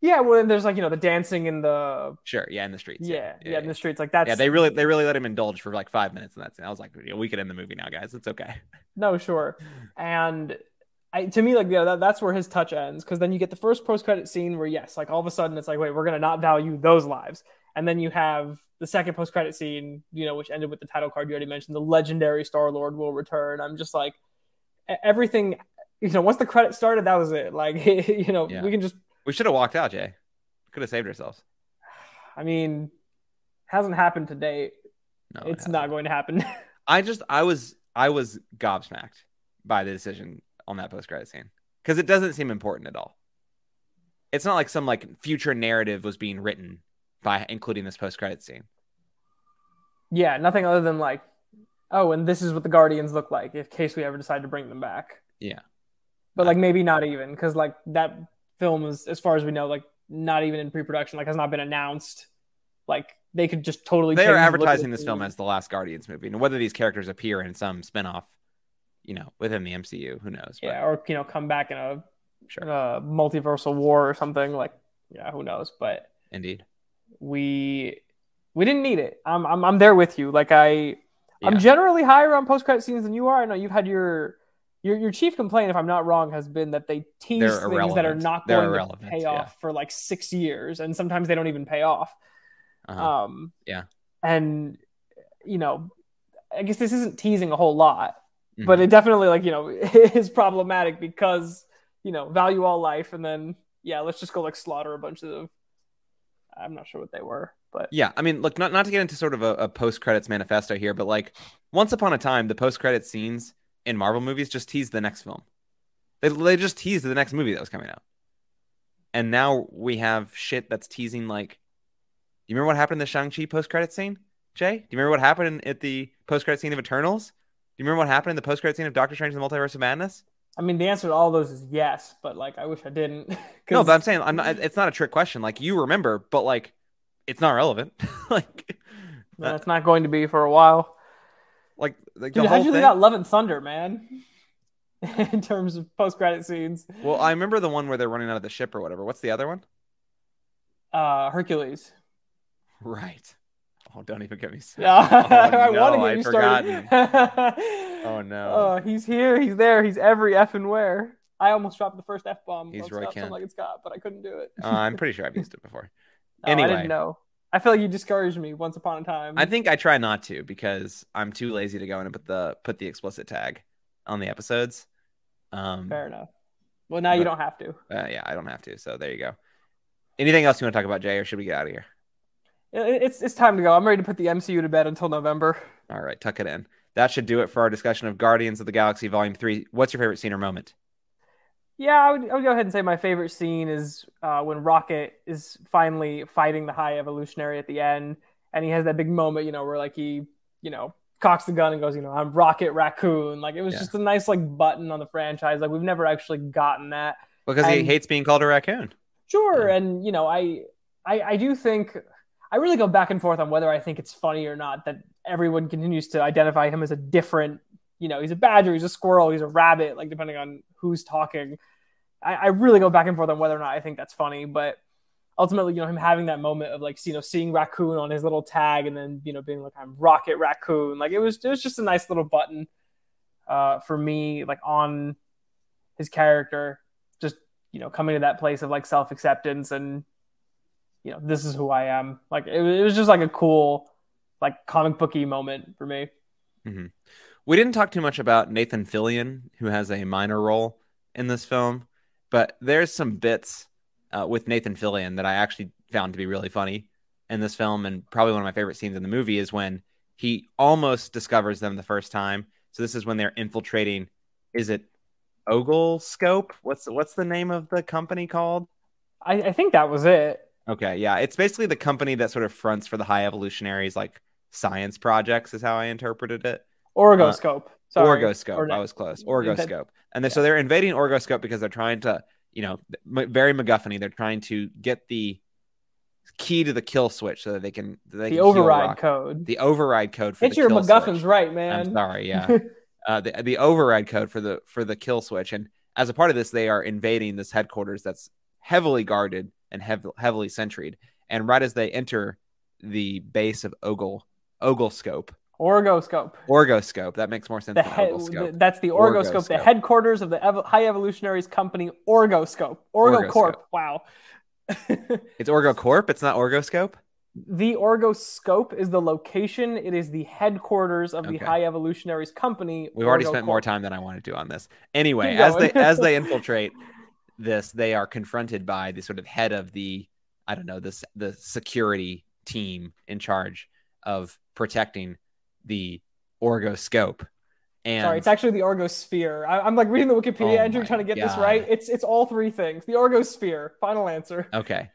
Yeah well then there's like you know the dancing in the Sure, yeah, in the streets. yeah yeah, yeah, in the streets like that's Yeah, they really they really let him indulge for like five minutes in that scene. I was like, yeah, we could end the movie now, guys. It's okay. [LAUGHS] No, sure. And I, to me, like, yeah, that, that's where his touch ends. Because then you get the first post credit scene where, yes, like all of a sudden it's like, wait, we're gonna not value those lives. And then you have the second post credit scene, you know, which ended with the title card you already mentioned. The legendary Star Lord will return. I'm just like, everything. You know, once the credit started, that was it. Like, [LAUGHS] you know, Yeah. we can just. We should have walked out, Jay. Could have saved ourselves. I mean, hasn't happened to date. No, it it's hasn't. not going to happen. [LAUGHS] I just I was I was gobsmacked by the decision on that post credit scene because it doesn't seem important at all. It's not like some like future narrative was being written by including this post credit scene. yeah, nothing other than like, oh, and this is what the Guardians look like in case we ever decide to bring them back. Yeah. but like maybe not even because like that film is as far as we know like not even in pre-production like has not been announced. Like they could just totally They are the look of advertising this film as the last Guardians movie, and whether these characters appear in some spinoff, you know, within the MCU, who knows? But yeah or you know come back in a, sure, a multiversal war or something like yeah who knows but indeed. we we didn't need it. I'm i'm, I'm there with you. Like i i'm generally higher on post-credit scenes than you are. I know you've had your your, your chief complaint, if I'm not wrong, has been that they tease They're things that are not They're going to pay yeah. off for like six years, and sometimes they don't even pay off. Uh-huh. Um, Yeah. And, you know, I guess this isn't teasing a whole lot, Mhm. but it definitely, like, you know, [LAUGHS] is problematic because, you know, value all life. And then, yeah, let's just go like slaughter a bunch of, I'm not sure what they were, but Yeah, I mean, look, not not to get into sort of a, a post credits manifesto here, but like once upon a time, the post credit scenes in Marvel movies just teased the next film. They they just teased the next movie that was coming out, and now we have shit that's teasing like. do You remember what happened in the Shang Chi post credit scene, Jay? Do you remember what happened in, at the post credit scene of Eternals? Do you remember what happened in the post credit scene of Doctor Strange and the Multiverse of Madness? I mean, the answer to all those is yes, but like, I wish I didn't. [LAUGHS] No, 'Cause- but I'm saying I'm not. It's not a trick question. Like you remember, but like it's not relevant. [LAUGHS] like, No, it's not going to be for a while. Like, like Dude, the how'd you thing. leave out Love and Thunder, man? [LAUGHS] In terms of post credit scenes, Well, I remember the one where they're running out of the ship or whatever. What's the other one? uh, Hercules. Right. Oh, don't even get me [LAUGHS] started. Oh, I no, want to get I'd you forgotten. started. [LAUGHS] Oh, no. Oh, he's here. He's there. He's every f and where. I almost dropped the first f bomb. He's Roy Scott, Kent. like it's got, but I couldn't do it. Uh, I'm pretty sure I've used it before. No, I didn't know. I feel like you discouraged me once upon a time. I think I try not to because I'm too lazy to go in and put the put the explicit tag on the episodes. Um, Fair enough. Well, now you don't have to. uh, yeah, I don't have to. So there you go. Anything else you want to talk about, Jay, or should we get out of here? It's it's time to go. I'm ready to put the MCU to bed until November. All right, tuck it in. That should do it for our discussion of Guardians of the Galaxy Volume Three. What's your favorite scene or moment? Yeah, I would, I would go ahead and say my favorite scene is uh, when Rocket is finally fighting the High Evolutionary at the end, and he has that big moment, you know, where like he, you know, cocks the gun and goes, you know, I'm Rocket Raccoon. Like it was Yeah. just a nice like button on the franchise. Like we've never actually gotten that. Because he hates being called a raccoon. Sure, Yeah. and you know, I, I, I do think I really go back and forth on whether I think it's funny or not that everyone continues to identify him as a different. You know, he's a badger, he's a squirrel, he's a rabbit. Like depending on who's talking, I, I really go back and forth on whether or not I think that's funny. But ultimately, you know, him having that moment of like, you know, seeing raccoon on his little tag and then you know being like, I'm Rocket Raccoon. Like it was, it was just a nice little button uh, for me, like on his character. Just you know, coming to that place of like self acceptance and, you know, this is who I am. Like it, it, was just like a cool, like comic booky moment for me. Mm-hmm. We didn't talk too much about Nathan Fillion, who has a minor role in this film, but there's some bits uh, with Nathan Fillion that I actually found to be really funny in this film, and probably one of my favorite scenes in the movie is when he almost discovers them the first time. So this is when they're infiltrating. Is it Ogle Scope? What's what's the name of the company called? I, I think that was it. Okay, yeah, it's basically the company that sort of fronts for the high evolutionaries, like science projects, is how I interpreted it. Orgoscope. Uh, Orgoscope. Or, I was close. Orgoscope. And yeah. so they're invading Orgoscope because they're trying to, you know, very MacGuffin. They're trying to get the key to the kill switch so that they can they the can override code. The override code for it's your MacGuffins, switch. right, man? I'm sorry, yeah. [LAUGHS] uh, the the override code for the for the kill switch, and as a part of this, they are invading this headquarters that's heavily guarded and hev- heavily sentried. And right as they enter the base of Ogle Oglescope, Orgoscope. Orgoscope. That makes more sense. The he- that's the Orgoscope, Orgoscope, the headquarters of the Ev- High Evolutionaries Company, Orgoscope. Orgocorp. Orgoscope. Wow. [LAUGHS] it's Orgocorp. It's not Orgoscope. The Orgoscope is the location. It is the headquarters of the. High Evolutionaries Company. We've already spent more time than I wanted to on this. Anyway, as they as they [LAUGHS] infiltrate this, they are confronted by the sort of head of the I don't know this the security team in charge of protecting the orgoscope. And Sorry, it's actually the orgosphere. I, am like reading the Wikipedia oh entry trying to get God. this right. It's it's all three things. The orgosphere. Final answer. Okay.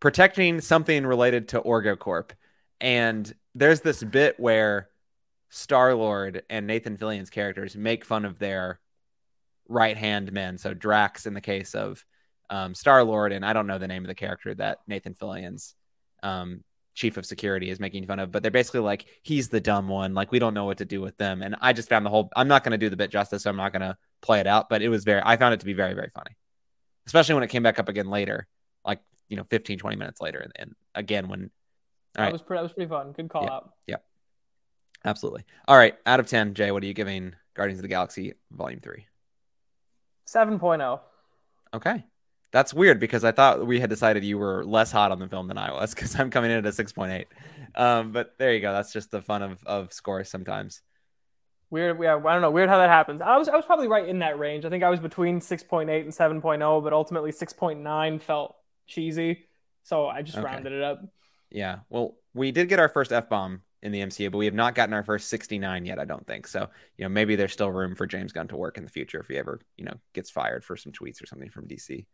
Protecting something related to Orgocorp. And there's this bit where Star Lord and Nathan Fillion's characters make fun of their right hand men. So Drax in the case of um, Star Lord, and I don't know the name of the character that Nathan Fillion's um, chief of security is making fun of, but they're basically like, he's the dumb one. Like, we don't know what to do with them. And I just found the whole, I'm not going to do the bit justice. So I'm not going to play it out, but it was very, I found it to be very, very funny, especially when it came back up again later, like, you know, 15, 20 minutes later. And, and again, when, all right. That was pretty, that was pretty fun. Good call yeah, out. Yeah. Absolutely. All right. Out of 10, Jay, what are you giving Guardians of the Galaxy Volume 3? 7.0. Okay. That's weird because I thought we had decided you were less hot on the film than I was because I'm coming in at a 6.8. Um, but there you go. That's just the fun of, of scores sometimes. Weird. Yeah, I don't know. Weird how that happens. I was I was probably right in that range. I think I was between 6.8 and 7.0, but ultimately 6.9 felt cheesy. So I just okay. rounded it up. Yeah. Well, we did get our first F bomb in the MCU, but we have not gotten our first 69 yet, I don't think. So, you know, maybe there's still room for James Gunn to work in the future if he ever, you know, gets fired for some tweets or something from DC.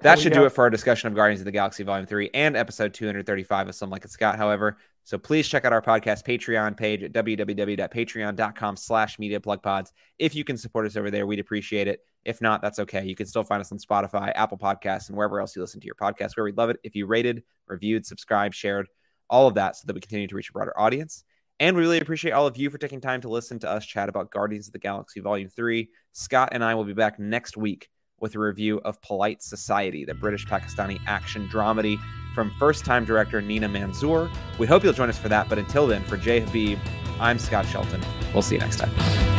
That should do it for our discussion of Guardians of the Galaxy Volume 3 and episode 235 of Some Like It Scott, however. So please check out our podcast Patreon page at www.patreon.com slash media plug pods. If you can support us over there, we'd appreciate it. If not, that's okay. You can still find us on Spotify, Apple Podcasts, and wherever else you listen to your podcast, where we'd love it if you rated, reviewed, subscribed, shared, all of that so that we continue to reach a broader audience. And we really appreciate all of you for taking time to listen to us chat about Guardians of the Galaxy Volume 3. Scott and I will be back next week with a review of Polite Society, the British Pakistani action dramedy from first time director Nida Manzoor. We hope you'll join us for that. But until then, for Jay Habib, I'm Scott Shelton. We'll see you next time.